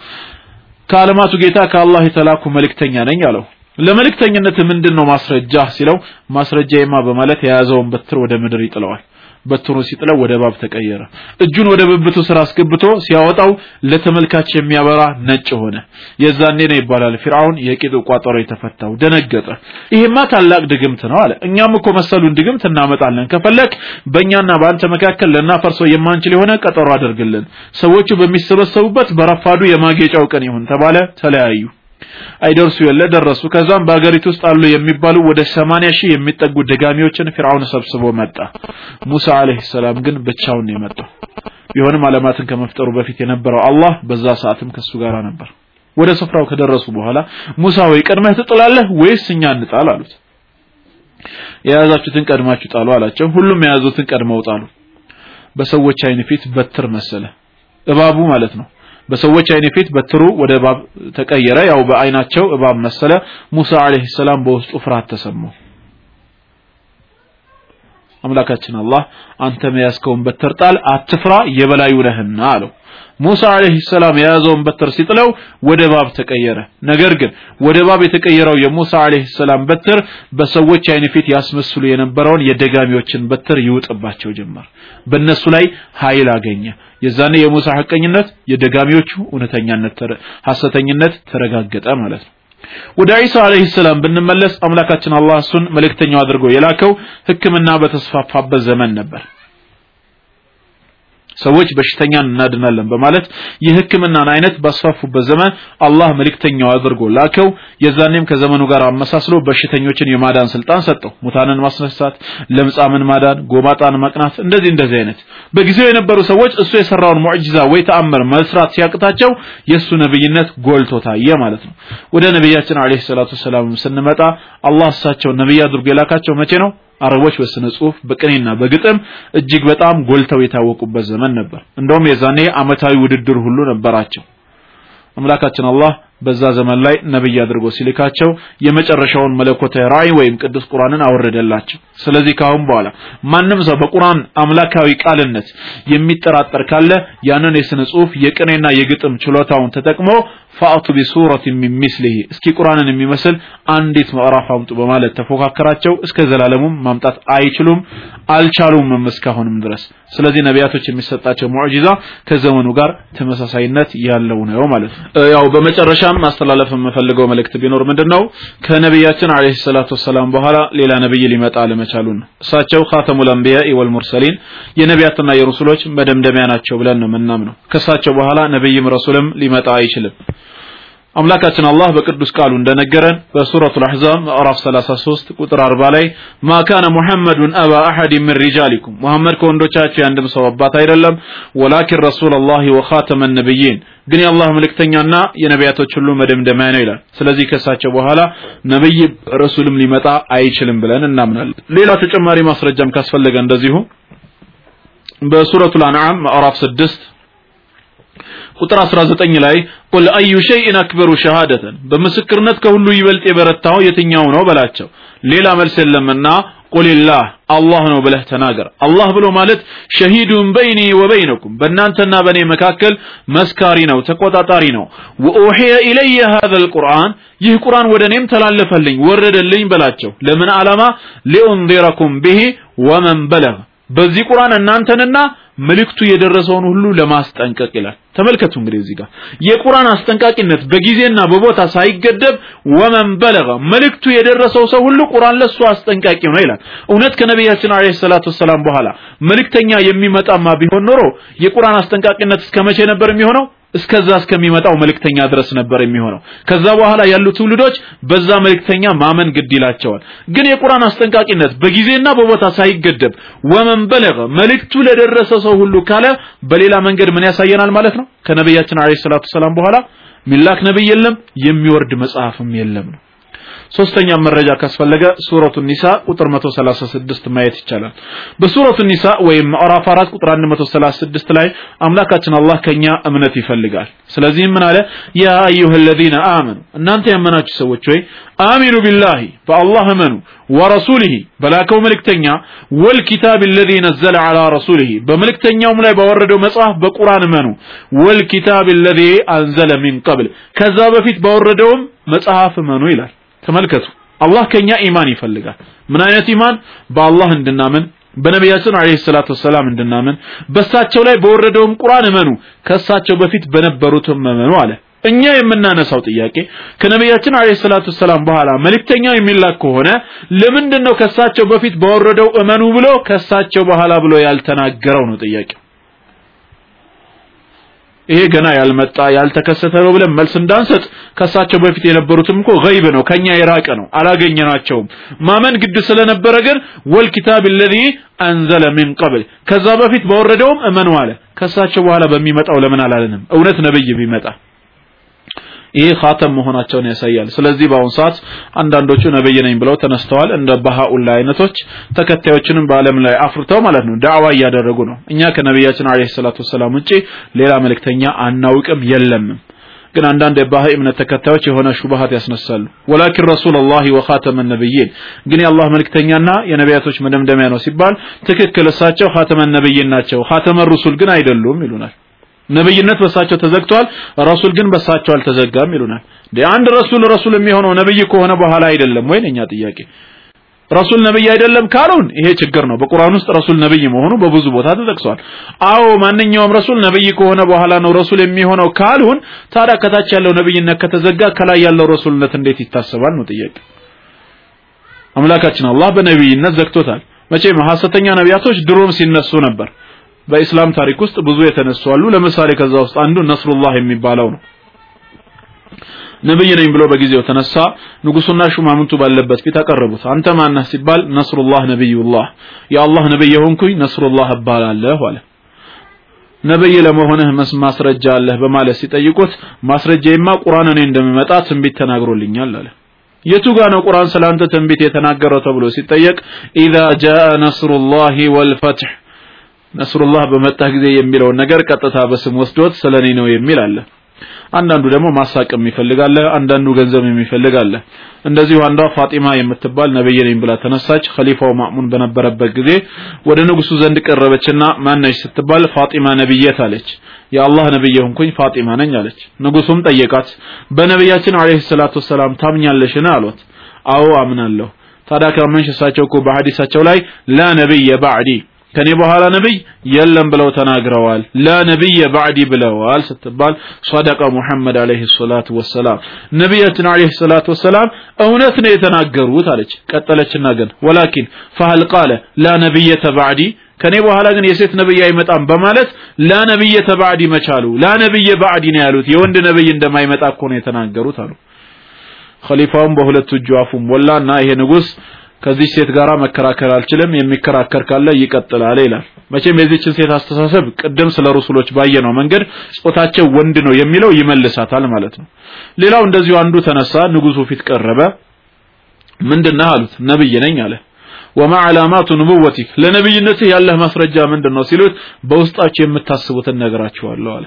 S1: ከዓለማቱ ጌታ ከአላህ የተላኩ መልእክተኛ ነኝ አለው። ለመልእክተኝነት ምንድን ነው ማስረጃ ሲለው ማስረጃዬማ በማለት የያዘውን በትር ወደ ምድር ይጥለዋል በትሩ ሲጥለው ወደ እባብ ተቀየረ። እጁን ወደ ብብቱ ስራ አስገብቶ ሲያወጣው ለተመልካች የሚያበራ ነጭ ሆነ። የዛኔ ነው ይባላል ፊርዓውን የቂጡ ቋጠሮ የተፈታው። ደነገጠ። ይሄማ ታላቅ ድግምት ነው አለ። እኛም እኮ መሰሉን ድግምት እናመጣለን። ከፈለክ በእኛና በአንተ መካከል ልናፈርሰው የማንችል የሆነ ቀጠሮ አድርግልን። ሰዎቹ በሚሰበሰቡበት በረፋዱ የማጌጫው ቀን ይሁን ተባለ። ተለያዩ አይደርሱ የለ ደረሱ። ከዛም በአገሪቱ ውስጥ አሉ የሚባሉ ወደ 80 ሺህ የሚጠጉ ደጋሚዎችን ፊርዓውን ሰብስቦ መጣ። ሙሳ አለይሂ ሰላም ግን ብቻውን ነው የመጣው። ቢሆንም ዓለማትን ከመፍጠሩ በፊት የነበረው አላህ በዛ ሰዓትም ከሱ ጋር ነበር። ወደ ስፍራው ከደረሱ በኋላ ሙሳ ወይ ቀድመህ ትጥላለህ ወይስ እኛ እንጣል አሉት። የያዛችሁትን ቀድማችሁ ጣሉ አላቸው። ሁሉም የያዙትን ቀድመው ጣሉ። በሰዎች አይን ፊት በትር መሰለ። እባቡ ማለት ነው በሰዎች አይን ፊት በትሩ ወደ እባብ ተቀየረ። ያው በአይናቸው እባብ መሰለ። ሙሳ አለይሂ ሰላም በውስጡ ፍርሃት ተሰማው አምላካችን አላህ አንተ መያዝከውን በትር ጣል አትፍራ የበላዩ ነህና አለው። ሙሳ አለይሂ ሰላም የያዘውን በትር ሲጥለው ወደ እባብ ተቀየረ። ነገር ግን ወደ እባብ የተቀየረው የሙሳ አለይሂ ሰላም በትር በሰዎች አይን ፊት ያስመስሉ የነበረውን የደጋሚዎችን በትር ይውጥባቸው ጀመር። በእነሱ ላይ ኃይል አገኘ የዛኔ የሙሳ ሐቀኝነት የደጋሚዎቹ እውነተኛነት ሐሰተኝነት ተረጋገጠ ማለት ነው። ወደ ዒሳ አለይሂ ሰላም ብንመለስ አምላካችን አላህ እሱን መልእክተኛው አድርጎ የላከው ህክምና በተስፋፋበት ዘመን ነበር ሰዎች በሽተኛን እናድናለን በማለት የህክምናን አይነት ባስፋፉበት ዘመን አላህ መልእክተኛው አድርጎ ላከው። የዛኔም ከዘመኑ ጋር አመሳስሎ በሽተኞችን የማዳን ስልጣን ሰጠው። ሙታንን ማስነሳት ለምጻምን ማዳን ጎባጣን ማቅናት እንደዚህ እንደዚህ አይነት በጊዜው የነበሩ ሰዎች እሱ የሰራውን ሙዕጂዛ ወይ ተአምር መስራት ሲያቅታቸው የእሱ ነብይነት ጎልቶ ታየ ማለት ነው። ወደ ነቢያችን አለይሂ ሰላቱ ሰላም ስንመጣ አላህ እሳቸው ነብይ አድርጎ የላካቸው መቼ ነው አረቦች በስነ ጽሁፍ በቅኔና በግጥም እጅግ በጣም ጎልተው የታወቁበት ዘመን ነበር። እንደውም የዛኔ አመታዊ ውድድር ሁሉ ነበራቸው። አምላካችን አላህ በዛ ዘመን ላይ ነብይ አድርጎ ሲልካቸው የመጨረሻውን መለኮታዊ ራእይ ወይም ቅዱስ ቁርአንን አወረደላቸው። ስለዚህ ካሁን በኋላ ማንም ሰው በቁርአን አምላካዊ ቃልነት የሚጠራጠር ካለ ያንን የስነ ጽሁፍ የቅኔና የግጥም ችሎታውን ተጠቅሞ ፋአቱ ቢሱረት ሚስሊሂ እስኪ ቁርአንን የሚመስል አንዲት ምዕራፍ አምጡ በማለት ተፎካከራቸው። እስከ ዘላለሙም ማምጣት አይችሉም አልቻሉም እስካሁንም ድረስ። ስለዚህ ነቢያቶች የሚሰጣቸው ሙዕጂዛ ከዘመኑ ጋር ተመሳሳይነት ያለው ነው ማለት ነው። ያው በመጨረሻም ማስተላለፍ የምፈልገው መልእክት ቢኖር ምንድነው? ከነቢያችን አለይሂ ሰላቱ ወሰላም በኋላ ሌላ ነብይ ሊመጣ አለመቻሉን። እሳቸው ኻተሙል አንቢያ ወልሙርሰሊን የነቢያትና የሩሱሎች መደምደሚያ ናቸው ብለን ነው የምናምነው። ከእሳቸው በኋላ ነብይም ረሱልም ሊመጣ አይችልም አምላካችን አላህ በቅዱስ ቃሉ እንደነገረን በሱረቱል አሕዛብ ምዕራፍ 33 ቁጥር 40 ላይ ማ ካነ ሙሐመዱን አባ አሐድ ምን ሪጃሊኩም ሙሐመድ ከወንዶቻችሁ የአንድም ሰው አባት አይደለም። ወላኪን ረሱለላሂ ወኻተመ ነብይን ግን የአላህ መልእክተኛና የነቢያቶች ሁሉ መደምደሚያ ነው ይላል። ስለዚህ ከሳቸው በኋላ ነብይ ረሱልም ሊመጣ አይችልም ብለን እናምናለን። ሌላ ተጨማሪ ማስረጃም ካስፈለገ እንደዚሁ በሱረቱል አንዓም ምዕራፍ 6 ቁጥር 19 ላይ ቁል አዩ ሸይን አክበሩ ሸሃደተን በምስክርነት ከሁሉ ይበልጥ የበረታው የትኛው ነው በላቸው። ሌላ መልስ የለምና ቁልላህ አላህ ነው ብለህ ተናገር። አላህ ብሎ ማለት ሸሂዱን በይኒ ወበይነኩም በእናንተና በእኔ መካከል መስካሪ ነው ተቆጣጣሪ ነው። ወኡሕየ ኢለየ ሀዘ ልቁርአን ይህ ቁርአን ወደ እኔም ተላለፈልኝ ወረደልኝ በላቸው። ለምን ዓላማ? ሊኡንዚረኩም ብሂ ወመን በለግ በዚህ ቁርአን እናንተንና መልእክቱ የደረሰውን ሁሉ ለማስጠንቀቅ ይላል። ተመልከቱ እንግዲህ እዚህ ጋር የቁርአን አስጠንቃቂነት በጊዜና በቦታ ሳይገደብ ወመን በለገ መልእክቱ የደረሰው ሰው ሁሉ ቁርአን ለሱ አስጠንቃቂ ነው ይላል። እውነት ከነቢያችን አለይሂ ሰላቱ ሰላም በኋላ መልእክተኛ የሚመጣማ ቢሆን ኖሮ የቁርአን አስጠንቃቂነት እስከ መቼ ነበር የሚሆነው እስከዛ እስከሚመጣው መልእክተኛ ድረስ ነበር የሚሆነው። ከዛ በኋላ ያሉ ትውልዶች በዛ መልእክተኛ ማመን ግድ ይላቸዋል። ግን የቁርአን አስጠንቃቂነት በጊዜና በቦታ ሳይገደብ ወመን በለገ መልእክቱ ለደረሰ ሰው ሁሉ ካለ በሌላ መንገድ ምን ያሳየናል ማለት ነው? ከነቢያችን አለይሂ ሰላቱ ሰላም በኋላ ሚላክ ነብይ የለም የሚወርድ መጽሐፍም የለም ነው ሶስተኛ መረጃ ካስፈለገ ሱረቱ ኒሳ ቁጥር 136 ማየት ይቻላል በሱረቱ ኒሳ ወይም ምዕራፍ 4 ቁጥር 136 ላይ አምላካችን አላህ ከኛ እምነት ይፈልጋል ስለዚህም ምን አለ ያ አዩሃ الذين آمنوا እናንተ ያመናችሁ ሰዎች ወይ አሚኑ ቢላሂ በአላህ እመኑ ወረሱሊሂ በላከው መልእክተኛ ወልኪታብ الذي نزل على رسوله በመልእክተኛውም ላይ ባወረደው መጽሐፍ በቁርአን እመኑ ወልኪታብ الذي أنزل من قبل ከዛ በፊት ባወረደውም መጽሐፍ እመኑ ይላል ተመልከቱ። አላህ ከኛ ኢማን ይፈልጋል። ምን አይነት ኢማን? በአላህ እንድናምን በነቢያችን አለይሂ ሰላቱ ወሰላም እንድናምን በሳቸው ላይ በወረደውም ቁርአን እመኑ ከሳቸው በፊት በነበሩትም እመኑ አለ። እኛ የምናነሳው ጥያቄ ከነቢያችን አለይሂ ሰላቱ ሰላም በኋላ መልእክተኛው የሚላክ ከሆነ ለምንድን ነው ከሳቸው በፊት በወረደው እመኑ ብሎ ከሳቸው በኋላ ብሎ ያልተናገረው ነው ጥያቄው ይሄ ገና ያልመጣ ያልተከሰተ ነው ብለን መልስ እንዳንሰጥ ከሳቸው በፊት የነበሩትም እኮ ገይብ ነው፣ ከኛ የራቀ ነው፣ አላገኘናቸውም። ማመን ግድ ስለነበረ ግን ወልኪታብ ለዚ አንዘለ ሚን ቀብል ከዛ በፊት በወረደውም እመኑ አለ። ከሳቸው በኋላ በሚመጣው ለምን አላለንም? እውነት ነብይ ቢመጣ ይሄ ኻተም መሆናቸውን ያሳያል። ስለዚህ በአሁን ሰዓት አንዳንዶቹ ነብይ ነኝ ብለው ተነስተዋል። እንደ ባሃኡላ አይነቶች ተከታዮችንም በአለም ላይ አፍርተው ማለት ነው ዳዕዋ እያደረጉ ነው። እኛ ከነቢያችን አለይሂ ሰላቱ ሰላም ውጪ ሌላ መልእክተኛ አናውቅም የለምም ግን አንዳንድ የባህ እምነት ተከታዮች የሆነ ሹብሃት ያስነሳሉ። ወላኪን ረሱላላህ ወኻተመ ነብይን። ግን የአላህ መልእክተኛና የነቢያቶች መደምደሚያ ነው ሲባል ትክክል እሳቸው ኻተመ ነብይን ናቸው። ኻተመ ሩሱል ግን አይደሉም ይሉናል ነብይነት በሳቸው ተዘግቷል ረሱል ግን በሳቸው አልተዘጋም ይሉናል። አንድ ረሱል ረሱል የሚሆነው ነብይ ከሆነ በኋላ አይደለም ወይ ነኛ ጥያቄ። ረሱል ነብይ አይደለም ካሉን ይሄ ችግር ነው። በቁርአን ውስጥ ረሱል ነብይ መሆኑ በብዙ ቦታ ተጠቅሷል አዎ ማንኛውም ረሱል ነብይ ከሆነ በኋላ ነው ረሱል የሚሆነው ካሉን ታዲያ ከታች ያለው ነብይነት ከተዘጋ ከላይ ያለው ረሱልነት እንዴት ይታሰባል ነው ጥያቄ። አምላካችን አላህ በነብይነት ዘግቶታል። መቼም ሐሰተኛ ነቢያቶች ድሮም ሲነሱ ነበር በኢስላም ታሪክ ውስጥ ብዙ የተነሱ አሉ። ለምሳሌ ከዛ ውስጥ አንዱ ነስሩላህ የሚባለው ነው። ነብይ ነኝ ብሎ በጊዜው ተነሳ ንጉሱና ሹማምንቱ ባለበት ፊት አቀረቡት። አንተ ማነህ ሲባል ነስሩላህ ነብዩላህ የአላህ ነብይ የሆንኩኝ ነስሩላህ እባላለሁ አለ። ነብይ ለመሆንህ መስ ማስረጃ አለህ በማለት ሲጠይቁት ማስረጃዬማ ቁርአን እኔ እንደምመጣ ትንቢት ተናግሮልኛል አለ። የቱ ጋር ነው ቁርአን ስላንተ ትንቢት የተናገረው ተብሎ ሲጠየቅ ኢዛ ጃአ ነስሩላሂ ወልፈትህ ነስሩላህ በመጣ ጊዜ የሚለውን ነገር ቀጥታ በስም ወስዶት ስለኔ ነው የሚል አለ። አንዳንዱ ደግሞ ማሳቅም ይፈልጋል አንዳንዱ ገንዘብ የሚፈልግ አለ እንደዚሁ አንዷ ፋጢማ የምትባል ነብይ ነኝ ብላ ተነሳች። ኸሊፋው ማሙን በነበረበት ጊዜ ወደ ንጉሱ ዘንድ ቀረበችና ማነሽ ስትባል ፋጢማ ነብየት አለች። የአላህ ነብይ ሆንኩኝ ፋጢማ ነኝ አለች። ንጉሱም ጠየቃት በነብያችን አለይሂ ሰላቱ ሰላም ታምኛለሽን? አሏት። አዎ አምናለሁ። ታዲያ ካመንሽ እሳቸው እኮ በሐዲሳቸው ላይ ላ ነብይ ባዕዲ ከኔ በኋላ ነብይ የለም ብለው ተናግረዋል። ላ ነብይ ባዕዲ ብለዋል ስትባል ሰደቀ ሙሐመድ አለይሂ ሰላቱ ወሰላም ነቢያችን አለይሂ ሰላቱ ወሰላም እውነት ነው የተናገሩት አለች። ቀጠለችና ግን ወላኪን ፈህል ቃለ ላ ነብየተ ባዕዲ ከኔ በኋላ ግን የሴት ነብይ አይመጣም በማለት ላ ነብየተ ባዕዲ መቻሉ ላ ነብየ ባዕዲ ነው ያሉት። የወንድ ነብይ እንደማይመጣ እኮ ነው የተናገሩት አሉ። ኸሊፋውም በሁለት እጁ አፉን ሞላና ይሄ ንጉስ ከዚህ ሴት ጋራ መከራከር አልችልም የሚከራከር ካለ ይቀጥላል ይላል። መቼም የዚችን ሴት አስተሳሰብ ቅድም ስለ ሩሱሎች ባየነው መንገድ ጾታቸው ወንድ ነው የሚለው ይመልሳታል ማለት ነው። ሌላው እንደዚሁ አንዱ ተነሳ ንጉሱ ፊት ቀረበ። ምንድነህ አሉት? ነብይ ነኝ አለ። ወማ ዓላማቱ ንቡወቲክ ለነብይነትህ ያለህ ማስረጃ ምንድነው? ሲሉት በውስጣቸው የምታስቡትን ነገራችኋለሁ አለ።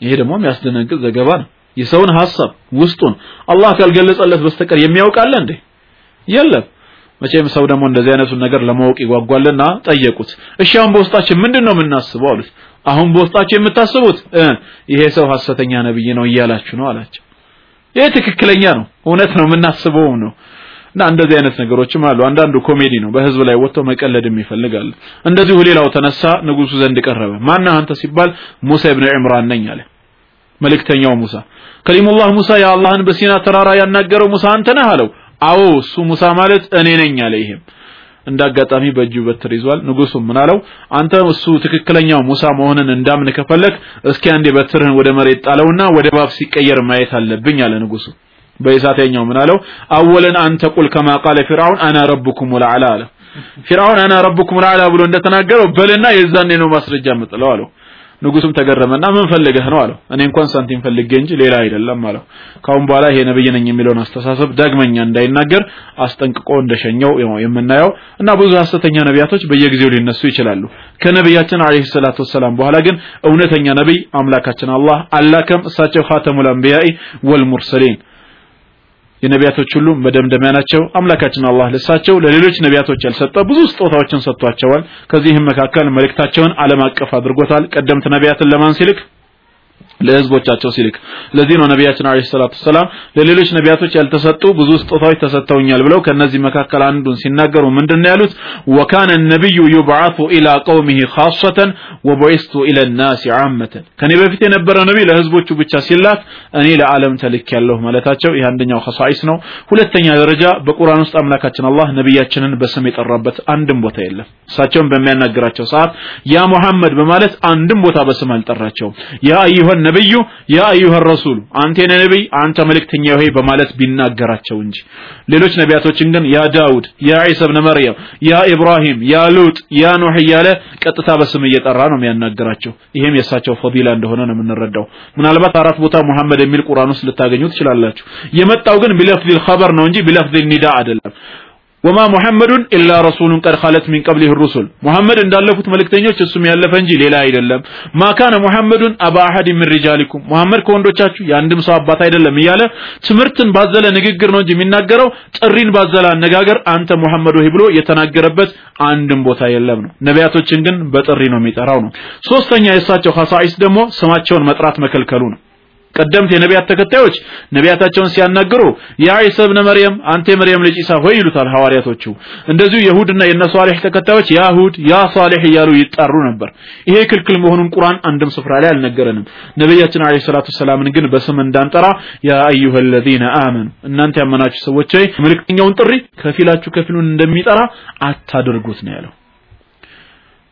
S1: ይሄ ደግሞ የሚያስደነግጥ ዘገባ ነው። የሰውን ሐሳብ ውስጡን አላህ ካልገለጸለት በስተቀር የሚያውቃለ እንዴ? የለም መቼም ሰው ደግሞ እንደዚህ አይነቱን ነገር ለማወቅ ይጓጓልና ጠየቁት። እሺ አሁን በውስጣችን ምንድን ነው የምናስበው? አሉት። አሁን በውስጣችሁ የምታስቡት? ይሄ ሰው ሐሰተኛ ነብይ ነው እያላችሁ ነው አላቸው። ይሄ ትክክለኛ ነው። እውነት ነው የምናስበውም ነው። እና እንደዚህ አይነት ነገሮችም አሉ። አንዳንዱ ኮሜዲ ነው። በህዝብ ላይ ወጥቶ መቀለድም ይፈልጋል። እንደዚሁ ሌላው ተነሳ ንጉሱ ዘንድ ቀረበ። ማነህ አንተ ሲባል ሙሳ ኢብኑ ኢምራን ነኝ አለ። መልእክተኛው ሙሳ። كليم الله ሙሳ የአላህን በሲና ተራራ ያናገረው ሙሳ አንተ ነህ አለው አዎ እሱ ሙሳ ማለት እኔ ነኝ አለ። ይሄም እንዳጋጣሚ በእጁ በትር ይዟል። ንጉሱ ምን አለው? አንተ እሱ ትክክለኛው ሙሳ መሆንን እንዳምን ከፈለክ እስኪ አንዴ በትርህን ወደ መሬት ጣለውና ወደ ባብ ሲቀየር ማየት አለብኝ አለ ንጉሱ። በኢሳተኛው ምን አለው? አወለን አንተ ቁል ከማ ቃለ ፊርዓውን አና ረብኩም ወልዓላ አለ። ፊርዓውን አና ረብኩም ወልዓላ ብሎ እንደተናገረው በልና የዛኔ ነው ማስረጃ የምጥለው አለው ንጉሱም ተገረመና ምን ፈልገህ ነው አለው። እኔ እንኳን ሳንቲም ፈልጌ እንጂ ሌላ አይደለም አለው። ካሁን በኋላ ይሄ ነብይ ነኝ የሚለውን አስተሳሰብ ዳግመኛ እንዳይናገር አስጠንቅቆ እንደሸኘው የምናየው እና ብዙ ሐሰተኛ ነቢያቶች በየጊዜው ሊነሱ ይችላሉ። ከነቢያችን አለይሂ ሰላቱ ወሰላም በኋላ ግን እውነተኛ ነብይ አምላካችን አላህ አላከም። እሳቸው ኻተሙል አንቢያኢ ወልሙርሰሊን የነቢያቶች ሁሉ መደምደሚያ ናቸው። አምላካችን አላህ ለሳቸው ለሌሎች ነቢያቶች ያልሰጠ ብዙ ስጦታዎችን ሰጥቷቸዋል። ከዚህም መካከል መልእክታቸውን ዓለም አቀፍ አድርጎታል። ቀደምት ነቢያትን ለማን ሲልክ ለህዝቦቻቸው ሲልክ። ለዚህ ነው ነቢያችን አለይሂ ሰላቱ ሰላም ለሌሎች ነቢያቶች ያልተሰጡ ብዙ ስጦታዎች ተሰጥተውኛል ብለው ከነዚህ መካከል አንዱን ሲናገሩ ምንድነው ያሉት? ወካነ ነብዩ ዩብዓቱ ኢላ ቀውሚሂ ኻሰተን ወቡዒስቱ ኢለ ናስ ዓመተን። ከኔ በፊት የነበረ ነቢይ ለህዝቦቹ ብቻ ሲላክ እኔ ለዓለም ተልክ ያለሁ ማለታቸው ይህ አንደኛው ኸሳኢስ ነው። ሁለተኛ ደረጃ በቁርአን ውስጥ አምላካችን አላህ ነቢያችንን በስም የጠራበት አንድም ቦታ የለም። እሳቸውን በሚያናግራቸው ሰዓት ያ ሙሐመድ በማለት አንድም ቦታ በስም አልጠራቸውም። ያ አዩሀን ነብዩ ያ አዩሀ ረሱል አንተ ነብይ አንተ መልእክተኛ ሆይ በማለት ቢናገራቸው እንጂ። ሌሎች ነቢያቶችን ግን يا داود يا عيسى ابن مريم يا إبراهيم يا لوط يا نوح እያለ ቀጥታ በስም እየጠራ ነው የሚያናገራቸው ይሄም የእሳቸው فضيلة እንደሆነ ነው የምንረዳው። ምናልባት አራት ቦታ ሙሐመድ የሚል ቁርአን ውስጥ ልታገኙ ትችላላችሁ። የመጣው ግን بلفظ الخبر ነው እንጂ بلفظ النداء አይደለም وما محمد إلا رسول قد خلت من قبله الرسل። ሙሐመድ እንዳለፉት መልእክተኞች እሱም ያለፈ እንጂ ሌላ አይደለም። ما كان محمد أبا أحد من رجالكم ሙሐመድ ከወንዶቻችሁ የአንድም ሰው አባት አይደለም እያለ ትምህርትን ባዘለ ንግግር ነው እንጂ የሚናገረው ጥሪን ባዘለ አነጋገር አንተ ሙሐመድ ሆይ ብሎ የተናገረበት አንድም ቦታ የለም ነው። ነቢያቶችን ግን በጥሪ ነው የሚጠራው ነው። ሶስተኛ የእሳቸው ኸሳኢስ ደግሞ ስማቸውን መጥራት መከልከሉ ነው ቀደምት የነቢያት ተከታዮች ነቢያታቸውን ሲያናግሩ ያ ዒሳ ብነ መርየም አንተ የመርየም ልጅ ዒሳ ሆይ ይሉታል ሐዋርያቶቹ። እንደዚሁ የሁድና የነ ሷሊሕ ተከታዮች ያ ሁድ ያ ሷሊሕ እያሉ ይጠሩ ነበር። ይሄ ክልክል መሆኑን ቁርአን አንድም ስፍራ ላይ አልነገረንም። ነቢያችን ዓለይሂ ሰላቱ ሰላምን ግን በስም እንዳንጠራ ያ አዩሀ ለዚነ አመኑ እናንተ ያመናችሁ ሰዎች ሆይ መልእክተኛውን ጥሪ ከፊላችሁ ከፊሉን እንደሚጠራ አታድርጉት ነው ያለው።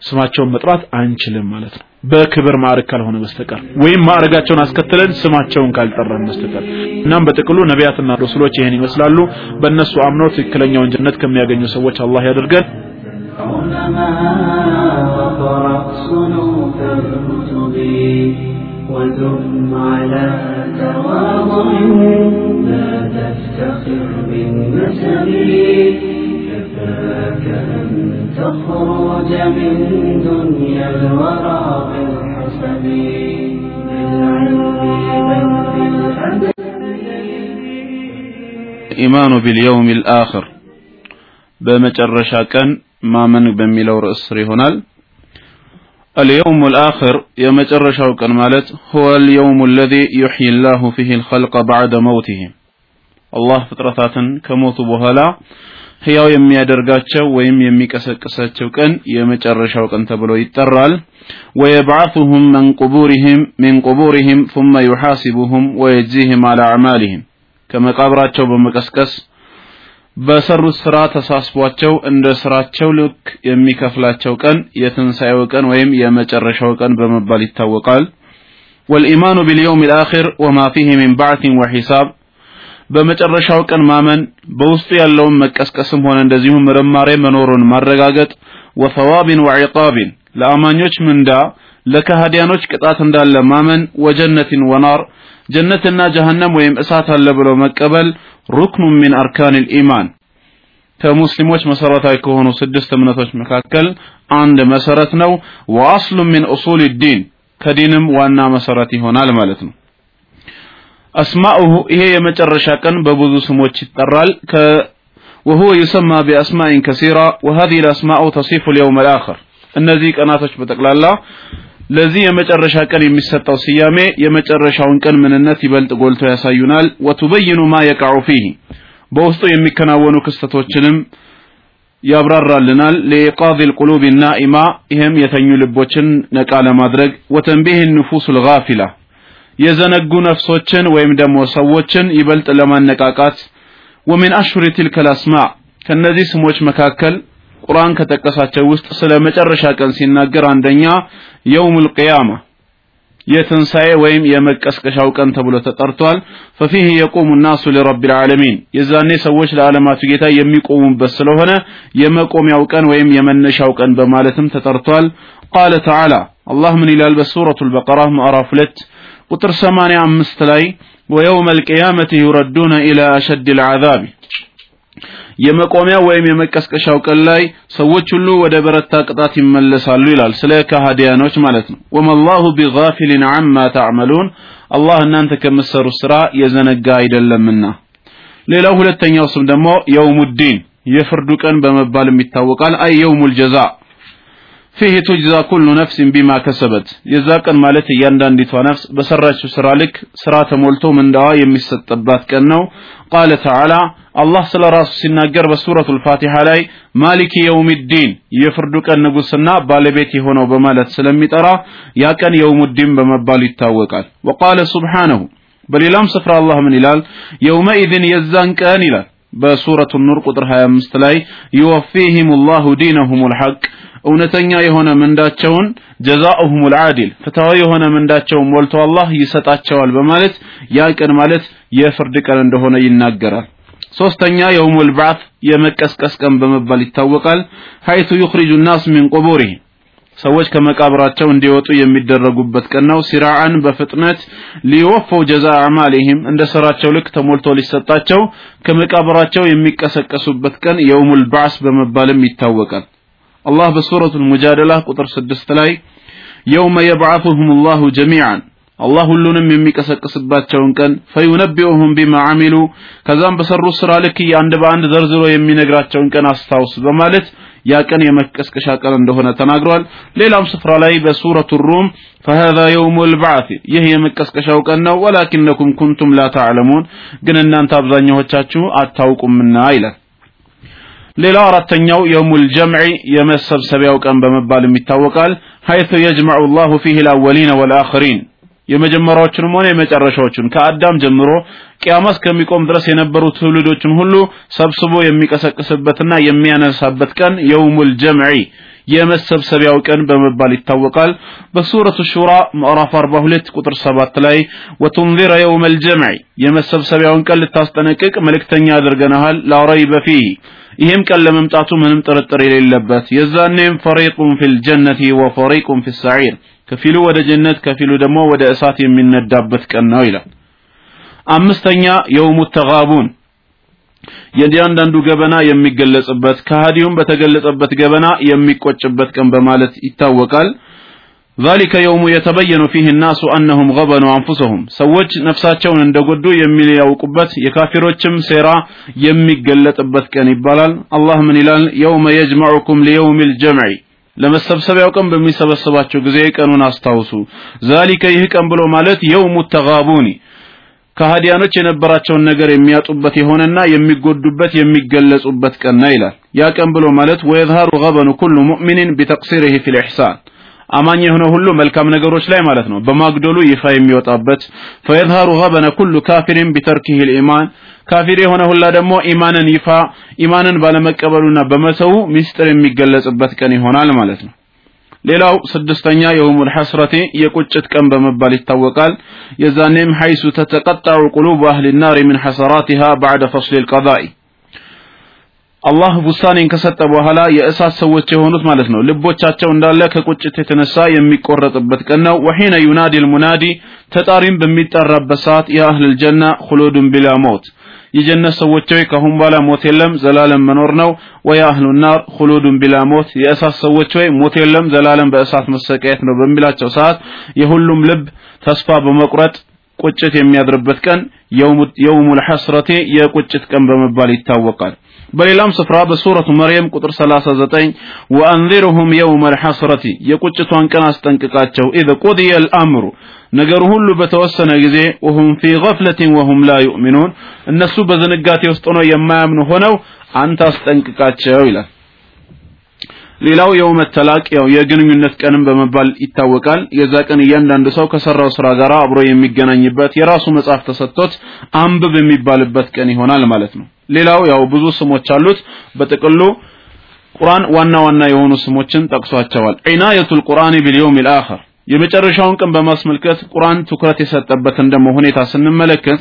S1: ስማቸውን መጥራት አንችልም ማለት ነው። በክብር ማዕረግ ካልሆነ በስተቀር ወይም ማዕረጋቸውን አስከትለን ስማቸውን ካልጠራን በስተቀር እናም በጥቅሉ ነቢያትና ረሱሎች ይህን ይመስላሉ በእነሱ አምነው ትክክለኛውን ጀነት ከሚያገኙ ሰዎች አላህ ያደርገን
S3: ودم على تواضع لا تفتخر بالنسب كفاك أن تخرج من دنيا الورى بالحسب بالعلم بل بالأدب
S1: ኢማኑ ቢልየውም ልአኽር በመጨረሻ ቀን ማመን በሚለው ርዕስ ስር ይሆናል اليوم الآخر የመጨረሻው ቀን ማለት هو اليوم الذي يحيي الله فيه الخلق بعد موتهم አላህ ፍጥረታትን ከሞቱ በኋላ ህያው የሚያደርጋቸው ወይም የሚቀሰቅሳቸው ቀን የመጨረሻው ቀን ተብሎ ይጠራል ويبعثهم من قبورهم من قبورهم ثم يحاسبهم ويجزيهم على أعمالهم ከመቃብራቸው በመቀስቀስ በሰሩት ስራ ተሳስቧቸው እንደ ስራቸው ልክ የሚከፍላቸው ቀን የትንሣኤው ቀን ወይም የመጨረሻው ቀን በመባል ይታወቃል والإيمان باليوم الآخر وما فيه من بعث وحساب በመጨረሻው ቀን ማመን በውስጡ ያለውን መቀስቀስም ሆነ እንደዚሁም ምርማሬ መኖሩን ማረጋገጥ ወሰዋብን ወዒቃብን ለአማኞች ምንዳ ለከሃዲያኖች ቅጣት እንዳለ ማመን ወጀነትን ወናር ጀነትና ጀሃነም ወይም እሳት አለ ብሎ መቀበል ሩክኑ ሚን አርካን ልኢማን ከሙስሊሞች መሰረታዊ ከሆኑ ስድስት እምነቶች መካከል አንድ መሰረት ነው። ወአስሉ ሚን ኡሱል ዲን ከዲንም ዋና መሰረት ይሆናል ማለት ነው አስማኡሁ ይሄ የመጨረሻ ቀን በብዙ ስሞች ይጠራል وهو يسمى بأسماء كثيرة وهذه الأسماء تصف اليوم الآخر እነዚህ ቀናቶች በጠቅላላ ለዚህ የመጨረሻ ቀን የሚሰጠው ስያሜ የመጨረሻውን ቀን ምንነት ይበልጥ ጎልቶ ያሳዩናል ወቱበይኑ ማ የቃዑ ፊህ በውስጡ የሚከናወኑ ክስተቶችንም ያብራራልናል ለኢቃዝ القلوب النائمة ይህም የተኙ ልቦችን ነቃ ለማድረግ ወተንቢህ النفوس الغافلة የዘነጉ ነፍሶችን ወይም ደግሞ ሰዎችን ይበልጥ ለማነቃቃት ወሚን አሽሪ ቲልከ አስማዕ ከነዚህ ስሞች መካከል ቁርአን ከጠቀሳቸው ውስጥ ስለ መጨረሻ ቀን ሲናገር አንደኛ የውሙል ቂያማ የትንሣኤ ወይም የመቀስቀሻው ቀን ተብሎ ተጠርቷል። ፈፊህ የቁሙ ናሱ ሊረቢል ዓለሚን የዛኔ ሰዎች ለዓለማቱ ጌታ የሚቆሙበት ስለሆነ የመቆሚያው ቀን ወይም የመነሻው ቀን በማለትም ተጠርቷል። ቃለ ተዓላ አላህ ምን ይላል በሱረቱል በቀራ ምዕራፍ ሁለት ቁጥር 85 ላይ ወየውም አልቅያመቲ ዩረዱነ ኢላ አሸድ ልዓዛቢ። የመቆሚያ ወይም የመቀስቀሻው ቀን ላይ ሰዎች ሁሉ ወደ በረታ ቅጣት ይመለሳሉ ይላል ስለ ከሃዲያኖች ማለት ነው። ወመላሁ ቢጋፊሊን አማ ተዕመሉን። አላህ እናንተ ከምትሰሩት ስራ የዘነጋ አይደለምና። ሌላው ሁለተኛው ስም ደግሞ የውሙዲን የፍርዱ ቀን በመባልም ይታወቃል። አይ የውሙል ጀዛ። ፊህ ቱጅዛ ኩሉ ነፍሲን ቢማ ከሰበት የዛ ቀን ማለት እያንዳንዲቷ ነፍስ በሰራችው ስራ ልክ ስራ ተሞልቶ ምንዳዋ የሚሰጥባት ቀን ነው። ቃለ ተዓላ አላህ ስለ ራሱ ሲናገር በሱረቱ ልፋቲሓ ላይ ማሊክ የውሚዲን የፍርዱ ቀን ንጉስና ባለቤት የሆነው በማለት ስለሚጠራ ያ ቀን የውሙዲን በመባል ይታወቃል። ወቃለ ሱብሓነሁ በሌላም ስፍራ አላህ ምን ይላል? የውመኢዝን የዛን ቀን ይላል። በሱረቱ ኑር ቁጥር 25 ላይ ዩወፊህም ላሁ ዲነሁም ልሐቅ እውነተኛ የሆነ ምንዳቸውን ጀዛኡሁም ልዓዲል ፍትሃዊ የሆነ ምንዳቸውን ሞልቶ አላህ ይሰጣቸዋል በማለት ያ ቀን ማለት የፍርድ ቀን እንደሆነ ይናገራል። ሶስተኛ የውሙል ባዕት የመቀስቀስ ቀን በመባል ይታወቃል። ሐይቱ ዩኽሪጁ ናስ ሚን ቁቡሪሂም ሰዎች ከመቃብራቸው እንዲወጡ የሚደረጉበት ቀን ነው። ሲራዓን በፍጥነት ሊወፈው ጀዛ አዕማሊሂም እንደ ስራቸው ልክ ተሞልቶ ሊሰጣቸው ከመቃብራቸው የሚቀሰቀሱበት ቀን የውሙል ባዕስ በመባልም ይታወቃል አላህ በሱረቱል ሙጃደላ ቁጥር ስድስት ላይ የውመ የብዓቱሁም አላሁ ጀሚዓን አላህ ሁሉንም የሚቀሰቅስባቸውን ቀን ፈዩነቢኡሁም ቢማ አሚሉ ከዛም በሰሩት ስራ ልክ አንድ በአንድ ዘርዝሮ የሚነግራቸውን ቀን አስታውስ በማለት ያ ቀን የመቀስቀሻ ቀን እንደሆነ ተናግሯል። ሌላም ስፍራ ላይ በሱረቱ ሩም فهذا يوم البعث ይህ የመቀስቀሻው ቀን ነው፣ ولكنكم كنتم لا تعلمون ግን እናንተ አብዛኛዎቻችሁ አታውቁምና ይላል። ሌላው አራተኛው يوم الجمع የመሰብሰቢያው ቀን በመባል ይታወቃል። حيث يجمع الله فيه الأولين والآخرين የመጀመሪያዎቹንም ሆነ የመጨረሻዎቹን ከአዳም ጀምሮ ቅያማ እስከሚቆም ድረስ የነበሩ ትውልዶችን ሁሉ ሰብስቦ የሚቀሰቅስበትና የሚያነሳበት ቀን يوم الجمع የመሰብሰቢያው ቀን በመባል ይታወቃል። በሱረቱ ሹራ ምዕራፍ 42 ቁጥር 7 ላይ ወቱንዚረ የውመል ጀምዒ የመሰብሰቢያውን ቀን ልታስጠነቅቅ መልእክተኛ አድርገናሃል ላ ፊህ ይህም ቀን ለመምጣቱ ምንም ጥርጥር የሌለበት የዛኔም ፈሪቁን ፊል ጀነቲ ወፈሪቁን ፊ ሰዒር ከፊሉ ወደ ጀነት ከፊሉ ደግሞ ወደ እሳት የሚነዳበት ቀን ነው ይላል። አምስተኛ የውሙ ተጋቡን። የእያንዳንዱ ገበና የሚገለጽበት ከሃዲውም በተገለጸበት ገበና የሚቆጭበት ቀን በማለት ይታወቃል ذلك يوم يتبين فيه الناس أنهم غبنوا أنفسهم ሰዎች ነፍሳቸውን እንደጎዱ የሚያውቁበት የካፊሮችም ሴራ የሚገለጥበት ቀን ይባላል አላህ ምን ይላል يوم يجمعكم ليوم الجمع ለመሰብሰቢያው ቀን በሚሰበስባቸው ጊዜ ቀኑን አስታውሱ ዛሊከ ይህ ቀን ብሎ ማለት የውሙ ተጋቡኒ ከሃዲያኖች የነበራቸውን ነገር የሚያጡበት የሆነና የሚጎዱበት የሚገለጹበት ቀን ነው ይላል ያ ቀን ብሎ ማለት ወየዝሃሩ ገበኑ ኩሉ ሙእሚኒን ቢተቅሲሪህ ፊል ኢሕሳን አማኝ የሆነ ሁሉ መልካም ነገሮች ላይ ማለት ነው። በማግደሉ ይፋ የሚወጣበት ፈየዝሃሩ ገበነ ኩሉ ካፊሪን ቢተርኪህ ልኢማን። ካፊር የሆነ ሁላ ደግሞ ኢማንን ይፋ ኢማንን ባለመቀበሉና በመተው ሚስጥር የሚገለጽበት ቀን ይሆናል ማለት ነው። ሌላው ስድስተኛ የውሙል ሐስረቲ የቁጭት ቀን በመባል ይታወቃል። የዛኔም ሐይሱ ተተቀጣዑ ቁሉብ አህሊ ናሪ ምን ሐሰራቲሃ ባዕደ ፈስል ልቀዳኢ አላህ ውሳኔን ከሰጠ በኋላ የእሳት ሰዎች የሆኑት ማለት ነው። ልቦቻቸው እንዳለ ከቁጭት የተነሳ የሚቆረጥበት ቀን ነው። ወሒነ ዩናዲ ልሙናዲ ተጣሪም በሚጠራበት ሰዓት የአህል ጀና ሁሉዱን ቢላ ሞት። የጀነት ሰዎች ሆይ ከአሁን በኋላ ሞት የለም ዘላለም መኖር ነው። ወየአህሉ ናር ሁሉዱን ቢላ ሞት። የእሳት ሰዎች ሆይ ሞት የለም ዘላለም በእሳት መሰቃየት ነው በሚላቸው ሰዓት የሁሉም ልብ ተስፋ በመቁረጥ ቁጭት የሚያድርበት ቀን يوم الحسرة የቁጭት ቀን በመባል ይታወቃል። በሌላም ስፍራ በሱረቱ መርየም ቁጥር 39 وأنذرهم يوم الحسرة የቁጭቷን ቀን አስጠንቅቃቸው። إذ قضي الأمر ነገሩ ሁሉ በተወሰነ ጊዜ وهم في غفلة وهم لا يؤمنون እነሱ በዝንጋቴ ውስጥ ሆነው የማያምኑ ሆነው አንተ አስጠንቅቃቸው ይላል ሌላው የውመ ተላቅ ያው የግንኙነት ቀንም በመባል ይታወቃል። የዛ ቀን እያንዳንዱ ሰው ከሰራው ስራ ጋር አብሮ የሚገናኝበት የራሱ መጽሐፍ ተሰጥቶት አንብብ የሚባልበት ቀን ይሆናል ማለት ነው። ሌላው ያው ብዙ ስሞች አሉት። በጥቅሉ ቁርአን ዋና ዋና የሆኑ ስሞችን ጠቅሷቸዋል። ዒናየቱል ቁርአን ቢልየውም ልአኸር የመጨረሻውን ቀን በማስመልከት ቁርአን ትኩረት የሰጠበትን ደግሞ ሁኔታ ስንመለከት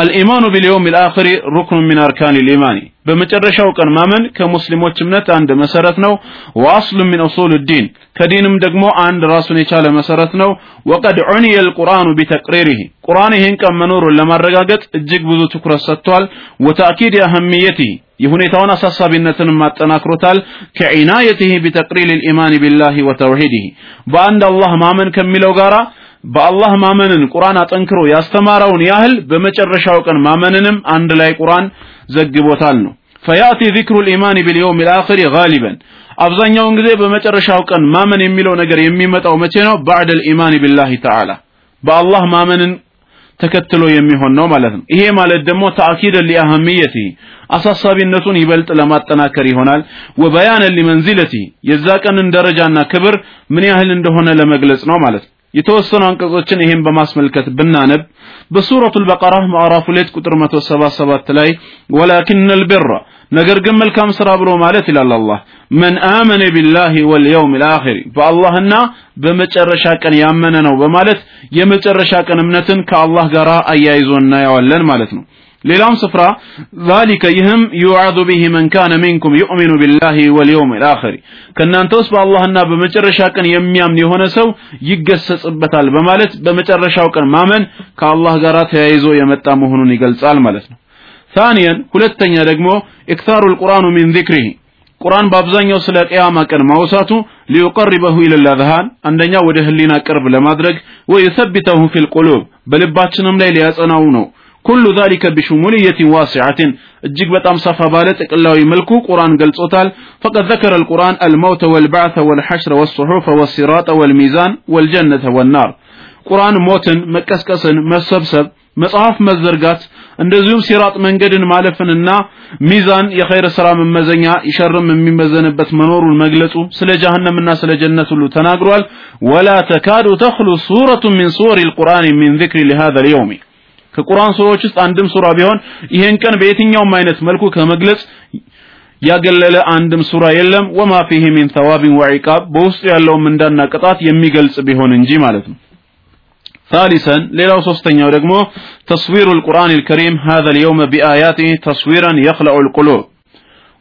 S1: አልኢማኑ ቢልየውም ልአኸሪ ሩክኑ ሚን አርካን ልኢማኒ በመጨረሻው ቀን ማመን ከሙስሊሞች እምነት አንድ መሰረት ነው። ወአስሉ ሚን ኡሱል ዲን ከዲንም ደግሞ አንድ ራሱን የቻለ መሰረት ነው። ወቀድ ዑኒየ ልቁርአኑ ቢተቅሪሪህ ቁርአን ይህን ቀን መኖሩን ለማረጋገጥ እጅግ ብዙ ትኩረት ሰጥቷል። ወተእኪድ አህምየቲህ የሁኔታውን አሳሳቢነትንም አጠናክሮታል። ከዒናየትህ ቢተቅሪል ልኢማን ቢላህ ወተውሒድህ በአንድ አላህ ማመን ከሚለው ጋራ በአላህ ማመንን ቁርአን አጠንክሮ ያስተማረውን ያህል በመጨረሻው ቀን ማመንንም አንድ ላይ ቁርአን ዘግቦታል ነው። ፈያእቲ ዚክሩ ልኢማን ቢልየውም ልአኽሪ ጋሊበን። አብዛኛውን ጊዜ በመጨረሻው ቀን ማመን የሚለው ነገር የሚመጣው መቼ ነው? ባዕድ ልኢማን ቢላህ ተዓላ። በአላህ ማመንን ተከትሎ የሚሆን ነው ማለት ነው። ይሄ ማለት ደግሞ ተአኪድ ሊአህምየቲ አሳሳቢነቱን ይበልጥ ለማጠናከር ይሆናል። ወበያነ ሊመንዚለቲ የዛ ቀንን ደረጃና ክብር ምን ያህል እንደሆነ ለመግለጽ ነው ማለት ነው የተወሰኑ አንቀጾችን ይሄን በማስመልከት ብናነብ በሱረቱል በቀራ ምዕራፍ 2 ቁጥር 177 ላይ ወላኪን አልቢራ ነገር ግን መልካም ስራ ብሎ ማለት ይላል አላህ። መን አመነ ቢላሂ ወልየውም ልአኺር በአላህና በመጨረሻ ቀን ያመነ ነው በማለት የመጨረሻ ቀን እምነትን ከአላህ ጋር አያይዞ እናየዋለን ነው ሌላም ስፍራ ذلك ይህም ዩዓዙ ቢሂ መን ካነ ሚንኩም ዩእሚኑ ቢላሂ ወልየውም ልአኺር ከእናንተ ውስጥ በአላህና በመጨረሻ ቀን የሚያምን የሆነ ሰው ይገሰጽበታል በማለት በመጨረሻው ቀን ማመን ከአላህ ጋር ተያይዞ የመጣ መሆኑን ይገልጻል ማለት ነው ثانيا ሁለተኛ ደግሞ ኢክታሩ القرآن من ذكره ቁርአን በአብዛኛው ስለ ቅያማ ቀን ማውሳቱ ሊዩቀርበሁ ኢለል አዝሃን አንደኛ ወደ ህሊና ቅርብ ለማድረግ ወይሰብተሁ ፊል ቁሉብ በልባችንም ላይ ሊያጸናው ነው كل ذلك بشمولية واسعة. الجيك بتام صفا بالتك الله يملكو قرآن قلت أتال فقد ذكر القرآن الموت والبعث والحشر والصحوف والصراط والميزان والجنة والنار قرآن موت مكسكس مسبسب مصحف مزرقات اندزيوم صراط من قدن مالفن النا ميزان يا خير السرا من مزنيا يشرم من من مزن بس منور المجلس سل جهنم الناس سل جنة ولا تكاد تخلو صورة من صور القرآن من ذكر لهذا اليوم ከቁርአን ሱራዎች ውስጥ አንድም ሱራ ቢሆን ይሄን ቀን በየትኛውም አይነት መልኩ ከመግለጽ ያገለለ አንድም ሱራ የለም ወማ ፊህ ሚን ተዋቢን ወዒቃብ በውስጡ ያለውን ምንዳና ቅጣት የሚገልጽ ቢሆን እንጂ ማለት ነው ثالثا ሌላው ሶስተኛው ደግሞ تصوير القرآن الكريم هذا اليوم بآياته تصويرا يخلع القلوب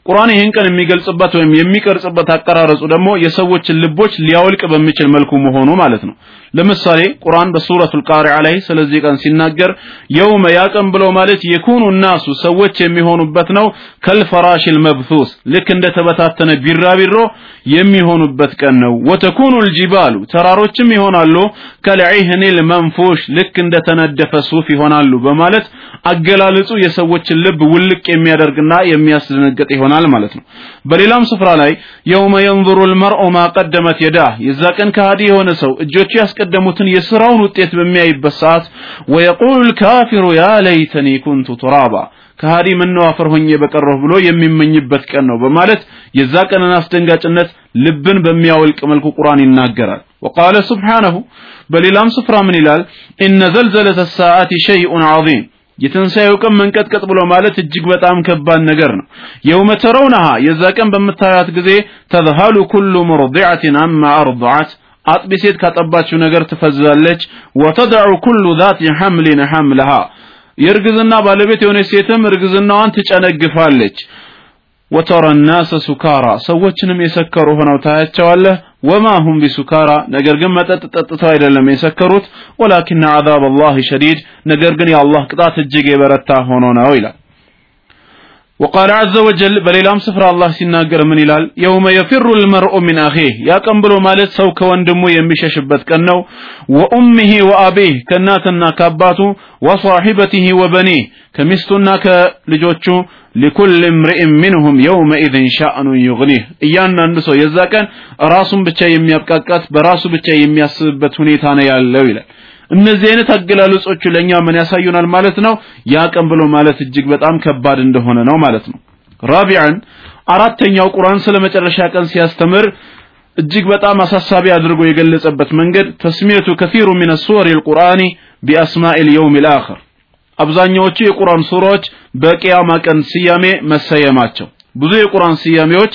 S1: ቁርአን ይህን ቀን የሚገልጽበት ወይም የሚቀርጽበት አቀራረጹ ደግሞ የሰዎችን ልቦች ሊያወልቅ በሚችል መልኩ መሆኑ ማለት ነው። ለምሳሌ ቁርአን በሱረቱል ቃሪዓ ላይ ስለዚህ ቀን ሲናገር የውመ ያ ቀን ብሎ ማለት የኩኑ ናሱ ሰዎች የሚሆኑበት ነው ከልፈራሽል መብሱስ ልክ እንደ ተበታተነ ቢራቢሮ የሚሆኑበት ቀን ነው። ወተኩኑ ልጅባሉ ተራሮችም ይሆናሉ ከልዒህኒል መንፉሽ ልክ እንደ ተነደፈ ሱፍ ይሆናሉ በማለት አገላለጹ የሰዎችን ልብ ውልቅ የሚያደርግና የሚያስደነግጥ ይሆናል ማለት ነው። በሌላም ስፍራ ላይ የውመ የንظر المرء ما قدمت يداه የዛ ቀን ከሃዲ የሆነ ሰው እጆቹ ያስቀደሙትን የስራውን ውጤት በሚያይበት ሰዓት ወየቁል الكافر يا ليتني كنت ترابا ከሃዲ ምነው አፈር ሆኜ በቀረሁ ብሎ የሚመኝበት ቀን ነው በማለት የዛ ቀንን አስደንጋጭነት ልብን በሚያወልቅ መልኩ ቁርአን ይናገራል። وقال سبحانه بل لام سفرا من الال إن زلزلة الساعة شيء የትንሣኤው ቀን መንቀጥቀጥ ብሎ ማለት እጅግ በጣም ከባድ ነገር ነው። የውመ ተረውነሃ የዛ ቀን በምታያት ጊዜ ተዝሃሉ ኩሉ ሙርዲዐትን አማ አርضዐት አጥቢ ሴት ካጠባችው ነገር ትፈዛለች። ወተደዑ ኩሉ ዛት ሐምሊን ሐምለሃ የእርግዝና ባለቤት የሆነች ሴትም እርግዝናዋን ትጨነግፋለች። ወተረ ናሰ ሱካራ ሰዎችንም የሰከሩ ሆነው ታያቸዋለህ ወማ ሁም ቢሱካራ ነገር ግን መጠጥ ጠጥተው አይደለም የሰከሩት ወላኪን አዛብ አላህ ሸዲድ ነገር ግን የአላህ ቅጣት እጅግ የበረታ ሆኖ ነው ይላል وقال عز وجل በሌላም ስፍራ አላህ ሲናገር ምን ይላል የውመ የፊሩ ልመርኡ ሚን አኺህ ያ ቀን ብሎ ማለት ሰው ከወንድሙ የሚሸሽበት ቀን ነው ወኡሚህ ወአቢህ ከእናትና ከአባቱ ወሳሒበቲህ ወበኒህ ከሚስቱና ከልጆቹ ሊኩል እምርኢን ሚንሁም የውመኢዝን ሻእኑ ዩግኒህ እያንዳንዱ ሰው የዛ ቀን ራሱን ብቻ የሚያብቃቃት በራሱ ብቻ የሚያስብበት ሁኔታ ነው ያለው ይላል። እነዚህ አይነት አገላለጾቹ ለኛ ምን ያሳዩናል ማለት ነው? ያ ቀን ብሎ ማለት እጅግ በጣም ከባድ እንደሆነ ነው ማለት ነው። ራቢዓን አራተኛው ቁርአን ስለ መጨረሻ ቀን ሲያስተምር እጅግ በጣም አሳሳቢ አድርጎ የገለጸበት መንገድ ተስሚየቱ ከሲሩ ሚን ሱወር ልቁርአኒ ቢአስማኢ ልየውም ልአኽር አብዛኛዎቹ የቁርአን ሱራዎች በቂያማ ቀን ስያሜ መሰየማቸው ብዙ የቁርአን ስያሜዎች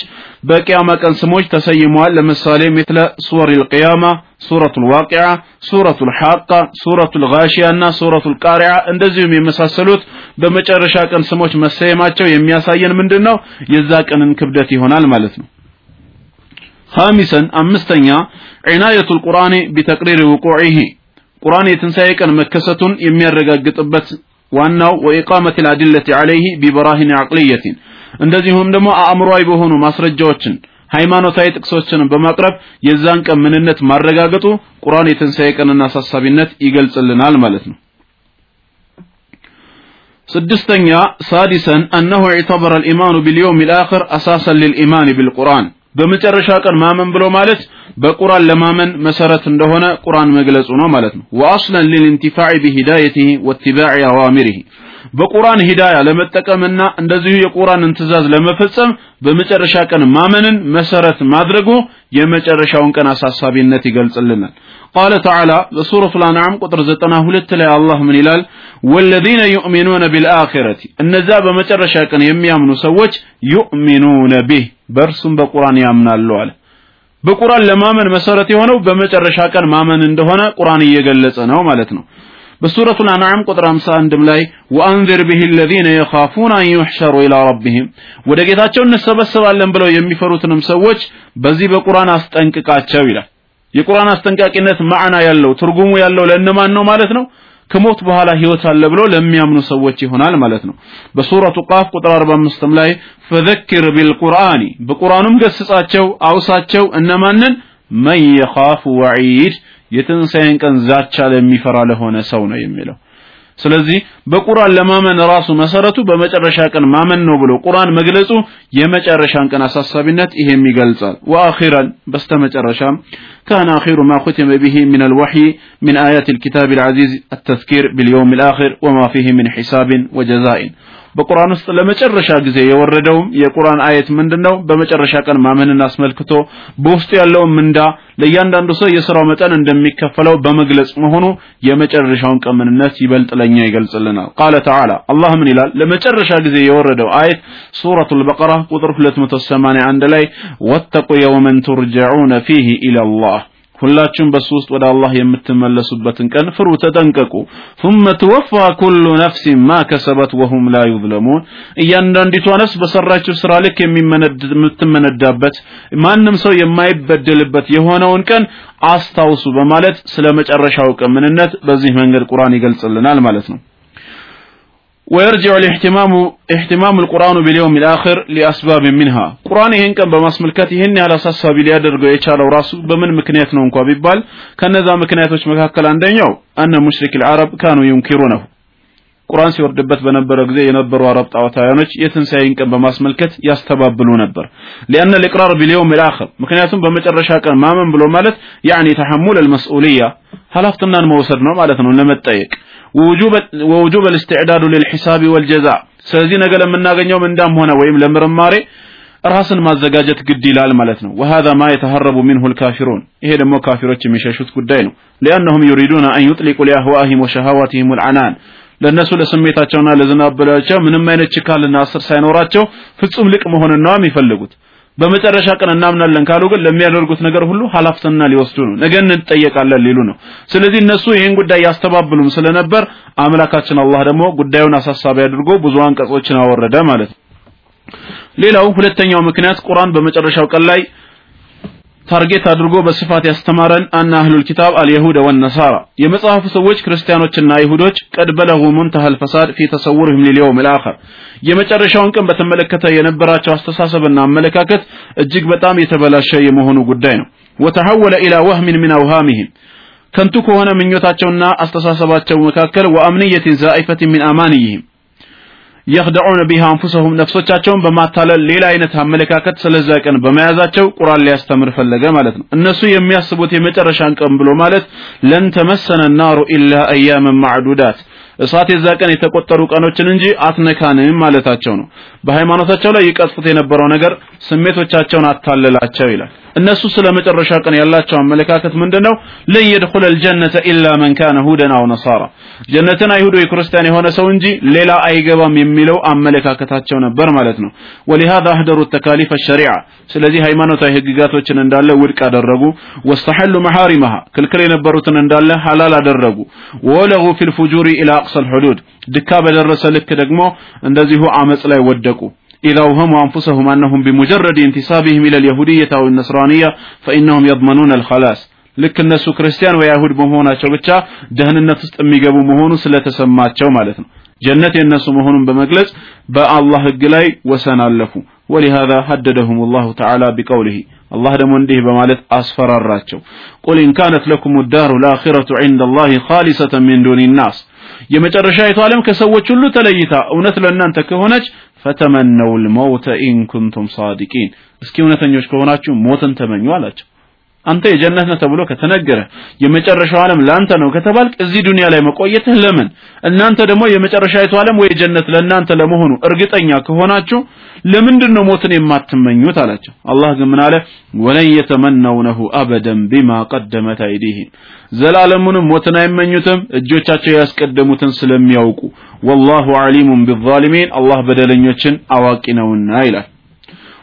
S1: በቂያማ ቀን ስሞች ተሰይመዋል ለምሳሌ مثل ሱወር القيامة ሱረቱ الواقعة ሱረቱ الحاقة ሱረቱ الغاشية እና ሱረቱ القارعة እንደዚሁም የመሳሰሉት በመጨረሻ ቀን ስሞች መሰየማቸው የሚያሳየን ምንድነው የዛ ቀንን ክብደት ይሆናል ማለት ነው خامسا አምስተኛ عناية القرآن بتقرير وقوعه ቁርአን የትንሣኤ ቀን መከሰቱን የሚያረጋግጥበት ዋናው ወኢቃመት አልአድለት ዐለይህ ቢበራሂን ዐቅልየትን እንደዚሁም ደግሞ አእምሯዊ በሆኑ ማስረጃዎችን ሃይማኖታዊ ጥቅሶችንም በማቅረብ የዛን ቀን ምንነት ማረጋገጡ ቁርአን የትንሣኤ ቀንና አሳሳቢነት ይገልጽልናል ማለት ነው። ስድስተኛ ሳዲሰን አነሁ ኢዕተበረ አልኢማኑ ቢልየውም ልአኽር አሳሰን ሊልኢማን ቢልቁርአን በመጨረሻ ቀን ማመን ብሎ ማለት በቁርአን ለማመን መሰረት እንደሆነ ቁርአን መግለጹ ነው ማለት ነው። ወአስለን ሊልኢንቲፋዕ ቢሂዳየቲሂ ወትባዕ አዋሚሪሂ። በቁርአን ሂዳያ ለመጠቀምና እንደዚሁ የቁርአንን ትእዛዝ ለመፈጸም በመጨረሻ ቀን ማመንን መሰረት ማድረጉ የመጨረሻውን ቀን አሳሳቢነት ይገልጽልናል። ቃለ ተዓላ በሱረቱ ልአንዓም ቁጥር 92 ላይ አላህ ምን ይላል? ወለዚነ ዩእሚኑነ ቢልአኺረቲ። እነዛ በመጨረሻ ቀን የሚያምኑ ሰዎች ዩእሚኑነ ቢህ በእርሱም በቁርአን ያምናሉ አለ። በቁርአን ለማመን መሰረት የሆነው በመጨረሻ ቀን ማመን እንደሆነ ቁርአን እየገለጸ ነው ማለት ነው በሱረቱ الأنعام ቁጥር 51 ላይ وأنذر به الذين يخافون أن يحشروا إلى ربهم ወደ ጌታቸው እንሰበሰባለን ብለው የሚፈሩትንም ሰዎች በዚህ በቁርአን አስጠንቅቃቸው ይላል የቁርአን አስጠንቃቂነት ማዕና ያለው ትርጉሙ ያለው ለእነማን ነው ማለት ነው ከሞት በኋላ ህይወት አለ ብሎ ለሚያምኑ ሰዎች ይሆናል ማለት ነው በሱረቱ ቃፍ ቁጥር 45 ላይ ፈዘክር ቢልቁርአኒ በቁርአኑም ገስጻቸው አውሳቸው እነማንን መን የኻፉ ወዒድ የትንሣኤን ቀን ዛቻ ለሚፈራ ለሆነ ሰው ነው የሚለው ስለዚህ በቁርአን ለማመን ራሱ መሰረቱ በመጨረሻ ቀን ማመን ነው ብሎ ቁርአን መግለጹ የመጨረሻን ቀን አሳሳቢነት ይሄም ይገልጻል ወአኺራን በስተመጨረሻም كان آخر ما ختم به من الوحي من آيات الكتاب العزيز التذكير باليوم الآخر وما فيه من حساب وجزاء በቁርአን ውስጥ ለመጨረሻ ጊዜ የወረደውም የቁርአን አየት ምንድነው? በመጨረሻ ቀን ማመንን አስመልክቶ በውስጡ ያለውን ምንዳ ለእያንዳንዱ ሰው የስራው መጠን እንደሚከፈለው በመግለጽ መሆኑ የመጨረሻውን ቀን ምንነት ይበልጥ ለኛ ይገልጽልናል። ቃለ ተዓላ አላህ ምን ይላል? ለመጨረሻ ጊዜ የወረደው አየት ሱረቱል በቀራ ቁጥር 281 ላይ ወተቁ የውመን ቱርጀዑነ ፊህ ኢለላህ ሁላችሁም በሱ ውስጥ ወደ አላህ የምትመለሱበትን ቀን ፍሩ ተጠንቀቁ ثم توفى كل نفس ما كسبت وهم لا يظلمون እያንዳንዲቷ ነፍስ በሰራችው ስራ ልክ የምትመነዳበት ማንም ሰው የማይበደልበት የሆነውን ቀን አስታውሱ በማለት ስለ መጨረሻው ቀን ምንነት በዚህ መንገድ ቁርአን ይገልጽልናል ማለት ነው ويرجع الاهتمام اهتمام القرآن باليوم الآخر لأسباب منها قرآن ይህን ቀን በማስመልከት ይህን ያህል አሳሳቢ ሊያደርገው የቻለው ራሱ በምን ምክንያት ነው እንኳ ቢባል ከነዛ ምክንያቶች መካከል አንደኛው አነ ሙሽሪክ العرب كانوا ينكرونه ቁርአን ሲወርድበት በነበረ ጊዜ የነበሩ አረብ ጣዖታውያኖች የትንሣኤን ቀን በማስመልከት ያስተባብሉ ነበር لأن الإقرار باليوم الآخر ምክንያቱም በመጨረሻ ቀን ማመን ብሎ ማለት يعني تحمل المسؤولية ኃላፊነትን መውሰድ ነው ማለት ነው ለመጠየቅ ووجوب الاستعداد للحساب والجزاء ስለዚህ ነገ ለምናገኘው ምንዳም ሆነ ወይም ለምርማሬ ራስን ማዘጋጀት ግድ ይላል ማለት ነው وهذا ما يتهرب منه الكافرون ይሄ ደግሞ ካፊሮች የሚሸሹት ጉዳይ ነው لأنهم يريدون أن يطلقوا لأهوائهم وشهواتهم العنان ለነሱ ለስሜታቸውና ለዝናበላቸው ምንም አይነት ችካልና አስር ሳይኖራቸው ፍጹም ልቅ መሆንን ነው የሚፈልጉት በመጨረሻ ቀን እናምናለን ካሉ ግን ለሚያደርጉት ነገር ሁሉ ኃላፊነትና ሊወስዱ ነው። ነገ እንጠየቃለን ሊሉ ነው። ስለዚህ እነሱ ይህን ጉዳይ ያስተባብሉ ስለነበር አምላካችን አላህ ደግሞ ጉዳዩን አሳሳቢ አድርጎ ብዙ አንቀጾችን አወረደ ማለት ነው። ሌላው ሁለተኛው ምክንያት ቁርአን በመጨረሻው ቀን ላይ target አድርጎ በስፋት ያስተማረን أن أهل الكتاب اليهود والنصارى። የመጽሐፉ ሰዎች ክርስቲያኖችና አይሁዶች قد بلغوا منتهى الفساد في تصورهم لليوم الآخر የመጨረሻውን ቀን በተመለከተ የነበራቸው አስተሳሰብና አመለካከት እጅግ በጣም የተበላሸ የመሆኑ ጉዳይ ነው። ወተሐወለ ኢላ ወህሚን ሚን አውሃሚህም። ከንቱ ከሆነ ምኞታቸውና አስተሳሰባቸው መካከል ወአምንየትን ዛኢፈትን ሚን አማንይህም የኽደዑነ ቢሃ አንፉሰሁም ነፍሶቻቸውን በማታለል ሌላ አይነት አመለካከት ስለዛ ቀን በመያዛቸው ቁርአን ሊያስተምር ፈለገ ማለት ነው። እነሱ የሚያስቡት የመጨረሻን ቀን ብሎ ማለት ለን ተመሰነ ናሩ ኢላ አያመን ማዕዱዳት እሳት የዛ ቀን የተቆጠሩ ቀኖችን እንጂ አትነካንም ማለታቸው ነው። በሃይማኖታቸው ላይ ይቀጥፉት የነበረው ነገር ስሜቶቻቸውን አታለላቸው ይላል። እነሱ ስለ መጨረሻ ቀን ያላቸው አመለካከት ምንድነው? ለን የድኹለ ልጀነተ ኢላ መን ካነ ሁደን አው ነሳራ። ጀነትን አይሁድ ወይ ክርስቲያን የሆነ ሰው እንጂ ሌላ አይገባም የሚለው አመለካከታቸው ነበር ማለት ነው። ወሊሃذا አህደሩ ተካሊፍ ሸሪዓ። ስለዚህ ሃይማኖታዊ ህግጋቶችን እንዳለ ውድቅ አደረጉ። ወስተሐሉ መሐሪመሃ። ክልክል የነበሩትን እንዳለ ሐላል አደረጉ። ወለጉ ፊል ኢላ አቅሰ ልሑዱድ ድካ በደረሰ ልክ ደግሞ እንደዚሁ አመፅ ላይ ወደቁ إذا وهموا أنفسهم أنهم بمجرد انتسابهم إلى اليهودية أو النصرانية فإنهم يضمنون الخلاص ልክ እነሱ ክርስቲያን ወይ አይሁድ በመሆናቸው ብቻ ደህንነት ውስጥ የሚገቡ መሆኑ ስለተሰማቸው ማለት ነው ጀነት የነሱ መሆኑን በመግለጽ በአላህ ህግ ላይ ወሰን አለፉ ولهذا هددهم الله تعالى بقوله الله ደግሞ እንዲህ በማለት አስፈራራቸው قل إن كانت لكم الدار الآخرة عند الله خالصة من دون الناس የመጨረሻይቱ ዓለም ከሰዎች ሁሉ ተለይታ እውነት ለእናንተ ከሆነች فتمنوا الموت إن صادقين። እስኪ እውነተኞች ከሆናችሁ ሞትን ተመኙ አላቸው አንተ የጀነት ነህ ተብሎ ከተነገረ የመጨረሻው ዓለም ላንተ ነው ከተባልክ እዚህ ዱንያ ላይ መቆየትህ ለምን? እናንተ ደግሞ የመጨረሻይቱ ዓለም ወይ ጀነት ለእናንተ ለመሆኑ እርግጠኛ ከሆናችሁ ለምንድን ነው ሞትን የማትመኙት? አላቸው። አላህ ግን ምን አለ? ولن يتمنوه أبدا بما قدمت أيديهم። ዘላለሙንም ሞትን አይመኙትም እጆቻቸው ያስቀደሙትን ስለሚያውቁ። ወላሁ ዓሊሙን ቢዛሊሚን አላህ በደለኞችን አዋቂ ነውና ይላል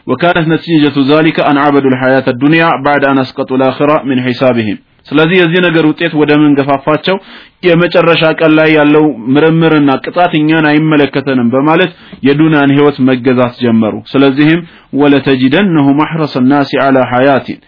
S1: ወካነት ነቲጀቱ ዛሊከ አን አበዱ ልሐያት ዱንያ ባዕድ አን አስቀጡ ልአኺራ ሚን ሒሳብህም ስለዚህ የዚህ ነገር ውጤት ወደ ምን ገፋፋቸው? የመጨረሻ ቀን ላይ ያለው ምርምርና ቅጣት እኛን አይመለከተንም በማለት የዱንያን ህይወት መገዛት ጀመሩ። ስለዚህም ወለተጅደነሁ ማሕረሰ ናሲ ዐላ ሐያቲን።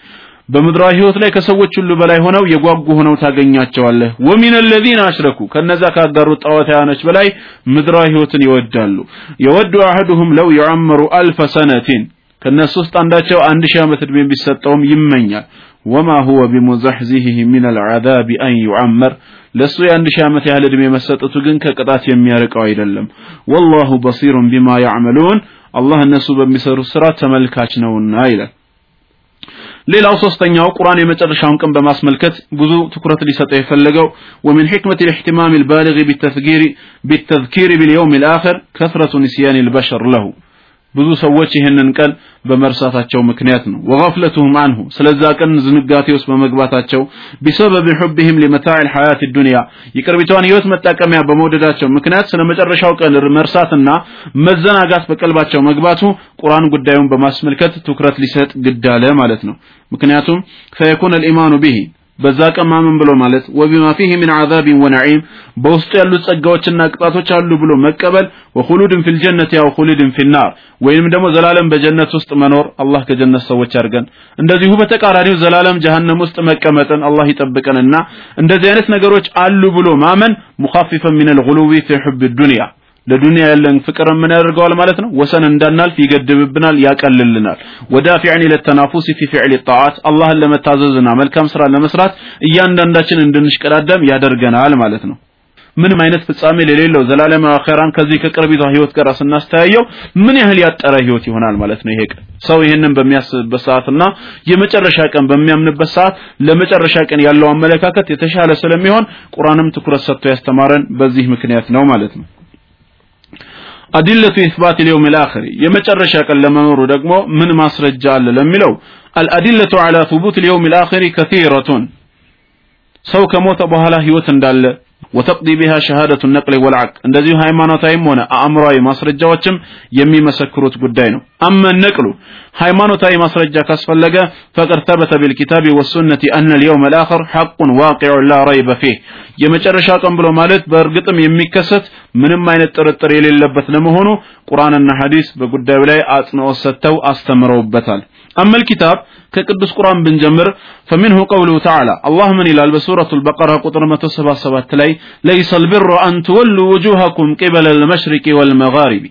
S1: በምድራዊ ህይወት ላይ ከሰዎች ሁሉ በላይ ሆነው የጓጉ ሆነው ታገኛቸዋለህ። ومن الذين أشركوا ከነዛ ካጋሩት ጣዖታውያኖች በላይ ምድራዊ ህይወትን ይወዳሉ። يود أحدهم لو يعمر ألف سنة። ከነሱ ውስጥ አንዳቸው አንድ ሺህ ዓመት ዕድሜ ቢሰጠውም ይመኛል ወማ ሁወ ቢሙዘሕዚሂህ ሚን አልዓዛብ አን ዩዓመር ለሱ የአንድ ሺህ ዓመት ያህል ዕድሜ መሰጠቱ ግን ከቅጣት የሚያርቀው አይደለም ወላሁ በሲሩን ቢማ ያዕመሉን አላህ እነሱ በሚሰሩት ስራ ተመልካች ነውና ይላል ሌላው ሶስተኛው ቁርአን የመጨረሻውን ቀን በማስመልከት ብዙ ትኩረት ሊሰጠው የፈለገው ومن حكمة الاهتمام البالغ بالتذكير بالتذكير باليوم الآخر كثرة نسيان البشر له ብዙ ሰዎች ይህንን ቀን በመርሳታቸው ምክንያት ነው። ወገፍለቱሁም አንሁ ስለዛ ቀን ዝንጋቴ ውስጥ በመግባታቸው ቢሰበብ ሑብህም ሊመታዕ ልሐያት ዱንያ የቅርቢቷን ህይወት መጠቀሚያ በመውደዳቸው ምክንያት ስለ መጨረሻው ቀን መርሳትና መዘናጋት በቀልባቸው መግባቱ ቁርአን ጉዳዩን በማስመልከት ትኩረት ሊሰጥ ግድ አለ ማለት ነው። ምክንያቱም فيكون الإيمان به በዛ ቀን ማመን ብሎ ማለት وبما فيه من عذاب ونعيم በውስጡ ያሉት ጸጋዎችና ቅጣቶች አሉ ብሎ መቀበል وخلود في الجنة أو خلود في النار ወይንም ደግሞ ዘላለም በጀነት ውስጥ መኖር አላህ ከጀነት ሰዎች ያድርገን እንደዚሁ በተቃራኒው ዘላለም ጀሃነም ውስጥ መቀመጥን አላህ ይጠብቀንና እንደዚህ አይነት ነገሮች አሉ ብሎ ማመን ሙኻፊፈን ሚን አልጉሉዊ ፊ ሑብ ዱንያ ለዱንያ ያለን ፍቅር ምን ያደርገዋል ማለት ነው? ወሰን እንዳናልፍ ይገድብብናል ያቀልልናል። ወዳፊዕን ለተናፉሲ ፊ ፊዕል ጣዓት አላህን ለመታዘዝና መልካም ስራ ለመስራት እያንዳንዳችን እንድንሽቀዳደም ያደርገናል ማለት ነው። ምንም አይነት ፍጻሜ ለሌለው ዘላለማዊ አኼራን ከዚህ ከቅርቢቷ ህይወት ጋር ስናስተያየው ምን ያህል ያጠረ ህይወት ይሆናል ማለት ነው ይሄ ቀን? ሰው ይህንን በሚያስብበት ሰዓትና የመጨረሻ ቀን በሚያምንበት ሰዓት ለመጨረሻ ቀን ያለው አመለካከት የተሻለ ስለሚሆን ቁርአንም ትኩረት ሰጥቶ ያስተማረን በዚህ ምክንያት ነው ማለት ነው أدلة إثبات اليوم الآخر. يما ترشاك لما نردقمو من ماس رجال للملو الأدلة على ثبوت اليوم الآخر كثيرة. سوك موت أبوها لا هيوتن دال. وتقضي بها شهادة النقل والعك عند زيوها إمانة إمونة أمراي ماس رجال يمي مسكروت قدينو. አመ ነቅሉ። ሃይማኖታዊ ማስረጃ ካስፈለገ ፈቀድ ተበተ ቢልኪታቢ ወሱነቲ አነ ልየውም ልአኸር ሐቁን ዋቂዑን ላ ረይበ ፊህ። የመጨረሻ ቀን ብሎ ማለት በእርግጥም የሚከሰት ምንም አይነት ጥርጥር የሌለበት ለመሆኑ ቁርአንና ሐዲስ በጉዳዩ ላይ አጽንኦት ሰጥተው አስተምረውበታል። አመል ኪታብ ከቅዱስ ቁርአን ብንጀምር ፈሚንሁ ቀውሉሁ ተዓላ። አላህ ምን ይላል በሱረቱ ልበቀራ ቁጥር 177 ላይ ለይሰ ልብሩ አን ትወሉ ውጁሃኩም ቂበለ ልመሽሪቂ ወልመጋሪቢ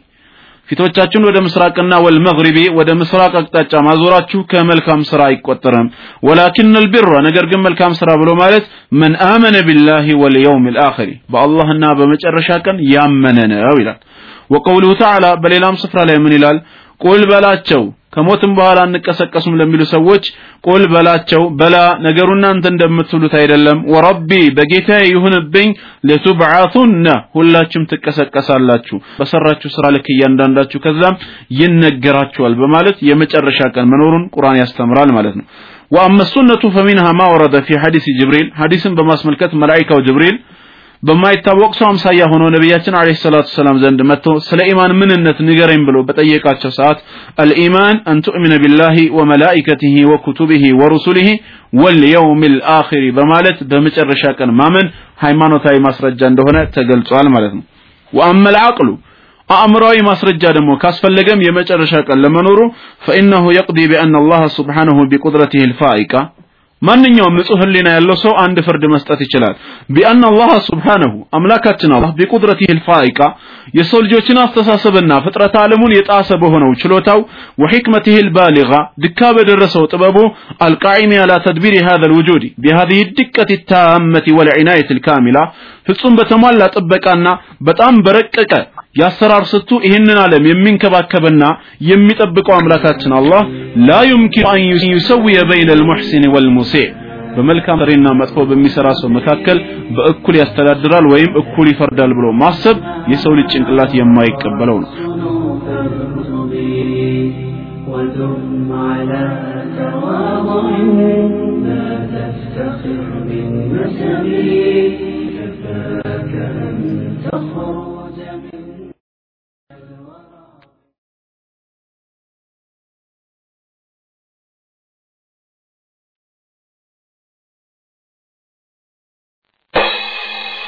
S1: ፊቶቻችሁን ወደ ምስራቅና ወልመግሪቢ ወደ ምስራቅ አቅጣጫ ማዞራችሁ ከመልካም ስራ አይቆጠርም። ወላኪን አልቢራ ነገር ግን መልካም ስራ ብሎ ማለት መን አመነ ቢላሂ ወልየውም ልአኸሪ በአላህና በመጨረሻ ቀን ያመነ ነው ይላል። ወቀውሉሁ ተዓላ በሌላም ስፍራ ላይ ምን ይላል? ቁል በላቸው ከሞትም በኋላ እንቀሰቀሱም ለሚሉ ሰዎች ቁል በላቸው በላ ነገሩ እናንተ እንደምትሉት አይደለም። ወረቢ በጌታ ይሁንብኝ ለቱብዓቱነ ሁላችሁም ትቀሰቀሳላችሁ። በሰራችሁ ስራ ልክ እያንዳንዳችሁ ከዛም ይነገራችኋል በማለት የመጨረሻ ቀን መኖሩን ቁርአን ያስተምራል ማለት ነው። ወአመ ሱነቱ ፈሚንሃ ማ ወረደ ፊ ሐዲስ ጅብሪል ሐዲስን በማስመልከት መላኢካው ጅብሪል በማይታወቅ ሰው አምሳያ ሆኖ ነቢያችን አለይሂ ሰላቱ ሰላም ዘንድ መጥቶ ስለ ኢማን ምንነት ንገረኝ ብሎ በጠየቃቸው ሰዓት አልኢማን አን ቱእሚነ ቢላሂ ወመላኢከቲሂ ወኩቱቢሂ ወሩሱሊሂ ወልየውሚል አኺሪ በማለት በመጨረሻ ቀን ማመን ሃይማኖታዊ ማስረጃ እንደሆነ ተገልጿል ማለት ነው። ወአመል አቅሉ አእምራዊ ማስረጃ ደግሞ ካስፈለገም የመጨረሻ ቀን ለመኖሩ ፈኢነሁ የቅዲ ቢአን አላህ ስብሓነሁ ቢቁድረቲህ ልፋኢቃ ማንኛውም ንጹህ ህሊና ያለው ሰው አንድ ፍርድ መስጠት ይችላል። ቢአን አላህ ሱብሓነሁ አምላካችን አላህ ቢቁድረቲህ ልፋኢቃ የሰው ልጆችን አስተሳሰብና ፍጥረት ዓለሙን የጣሰ በሆነው ችሎታው ወሕክመቲህ ልባሊጋ ድካ በደረሰው ጥበቡ አልቃዒሚ አላ ተድቢር ሃዘ ልውጁድ ቢሃዚህ ድቀት ታመቲ ወልዒናየት ልካሚላ ፍጹም በተሟላ ጥበቃና በጣም በረቀቀ የአሰራር ስቱ ይህንን ዓለም የሚንከባከብና የሚጠብቀው አምላካችን አላህ ላ ዩምኪኑ አን ዩሰውየ በይነ ልሙሕሲን ወልሙሲዕ በመልካም ሰሪና መጥፎ በሚሰራ ሰው መካከል በእኩል ያስተዳድራል ወይም እኩል ይፈርዳል ብሎ ማሰብ የሰው ልጅ ጭንቅላት የማይቀበለው ነው
S3: ودم على تواضع لا تفتخر بالنسب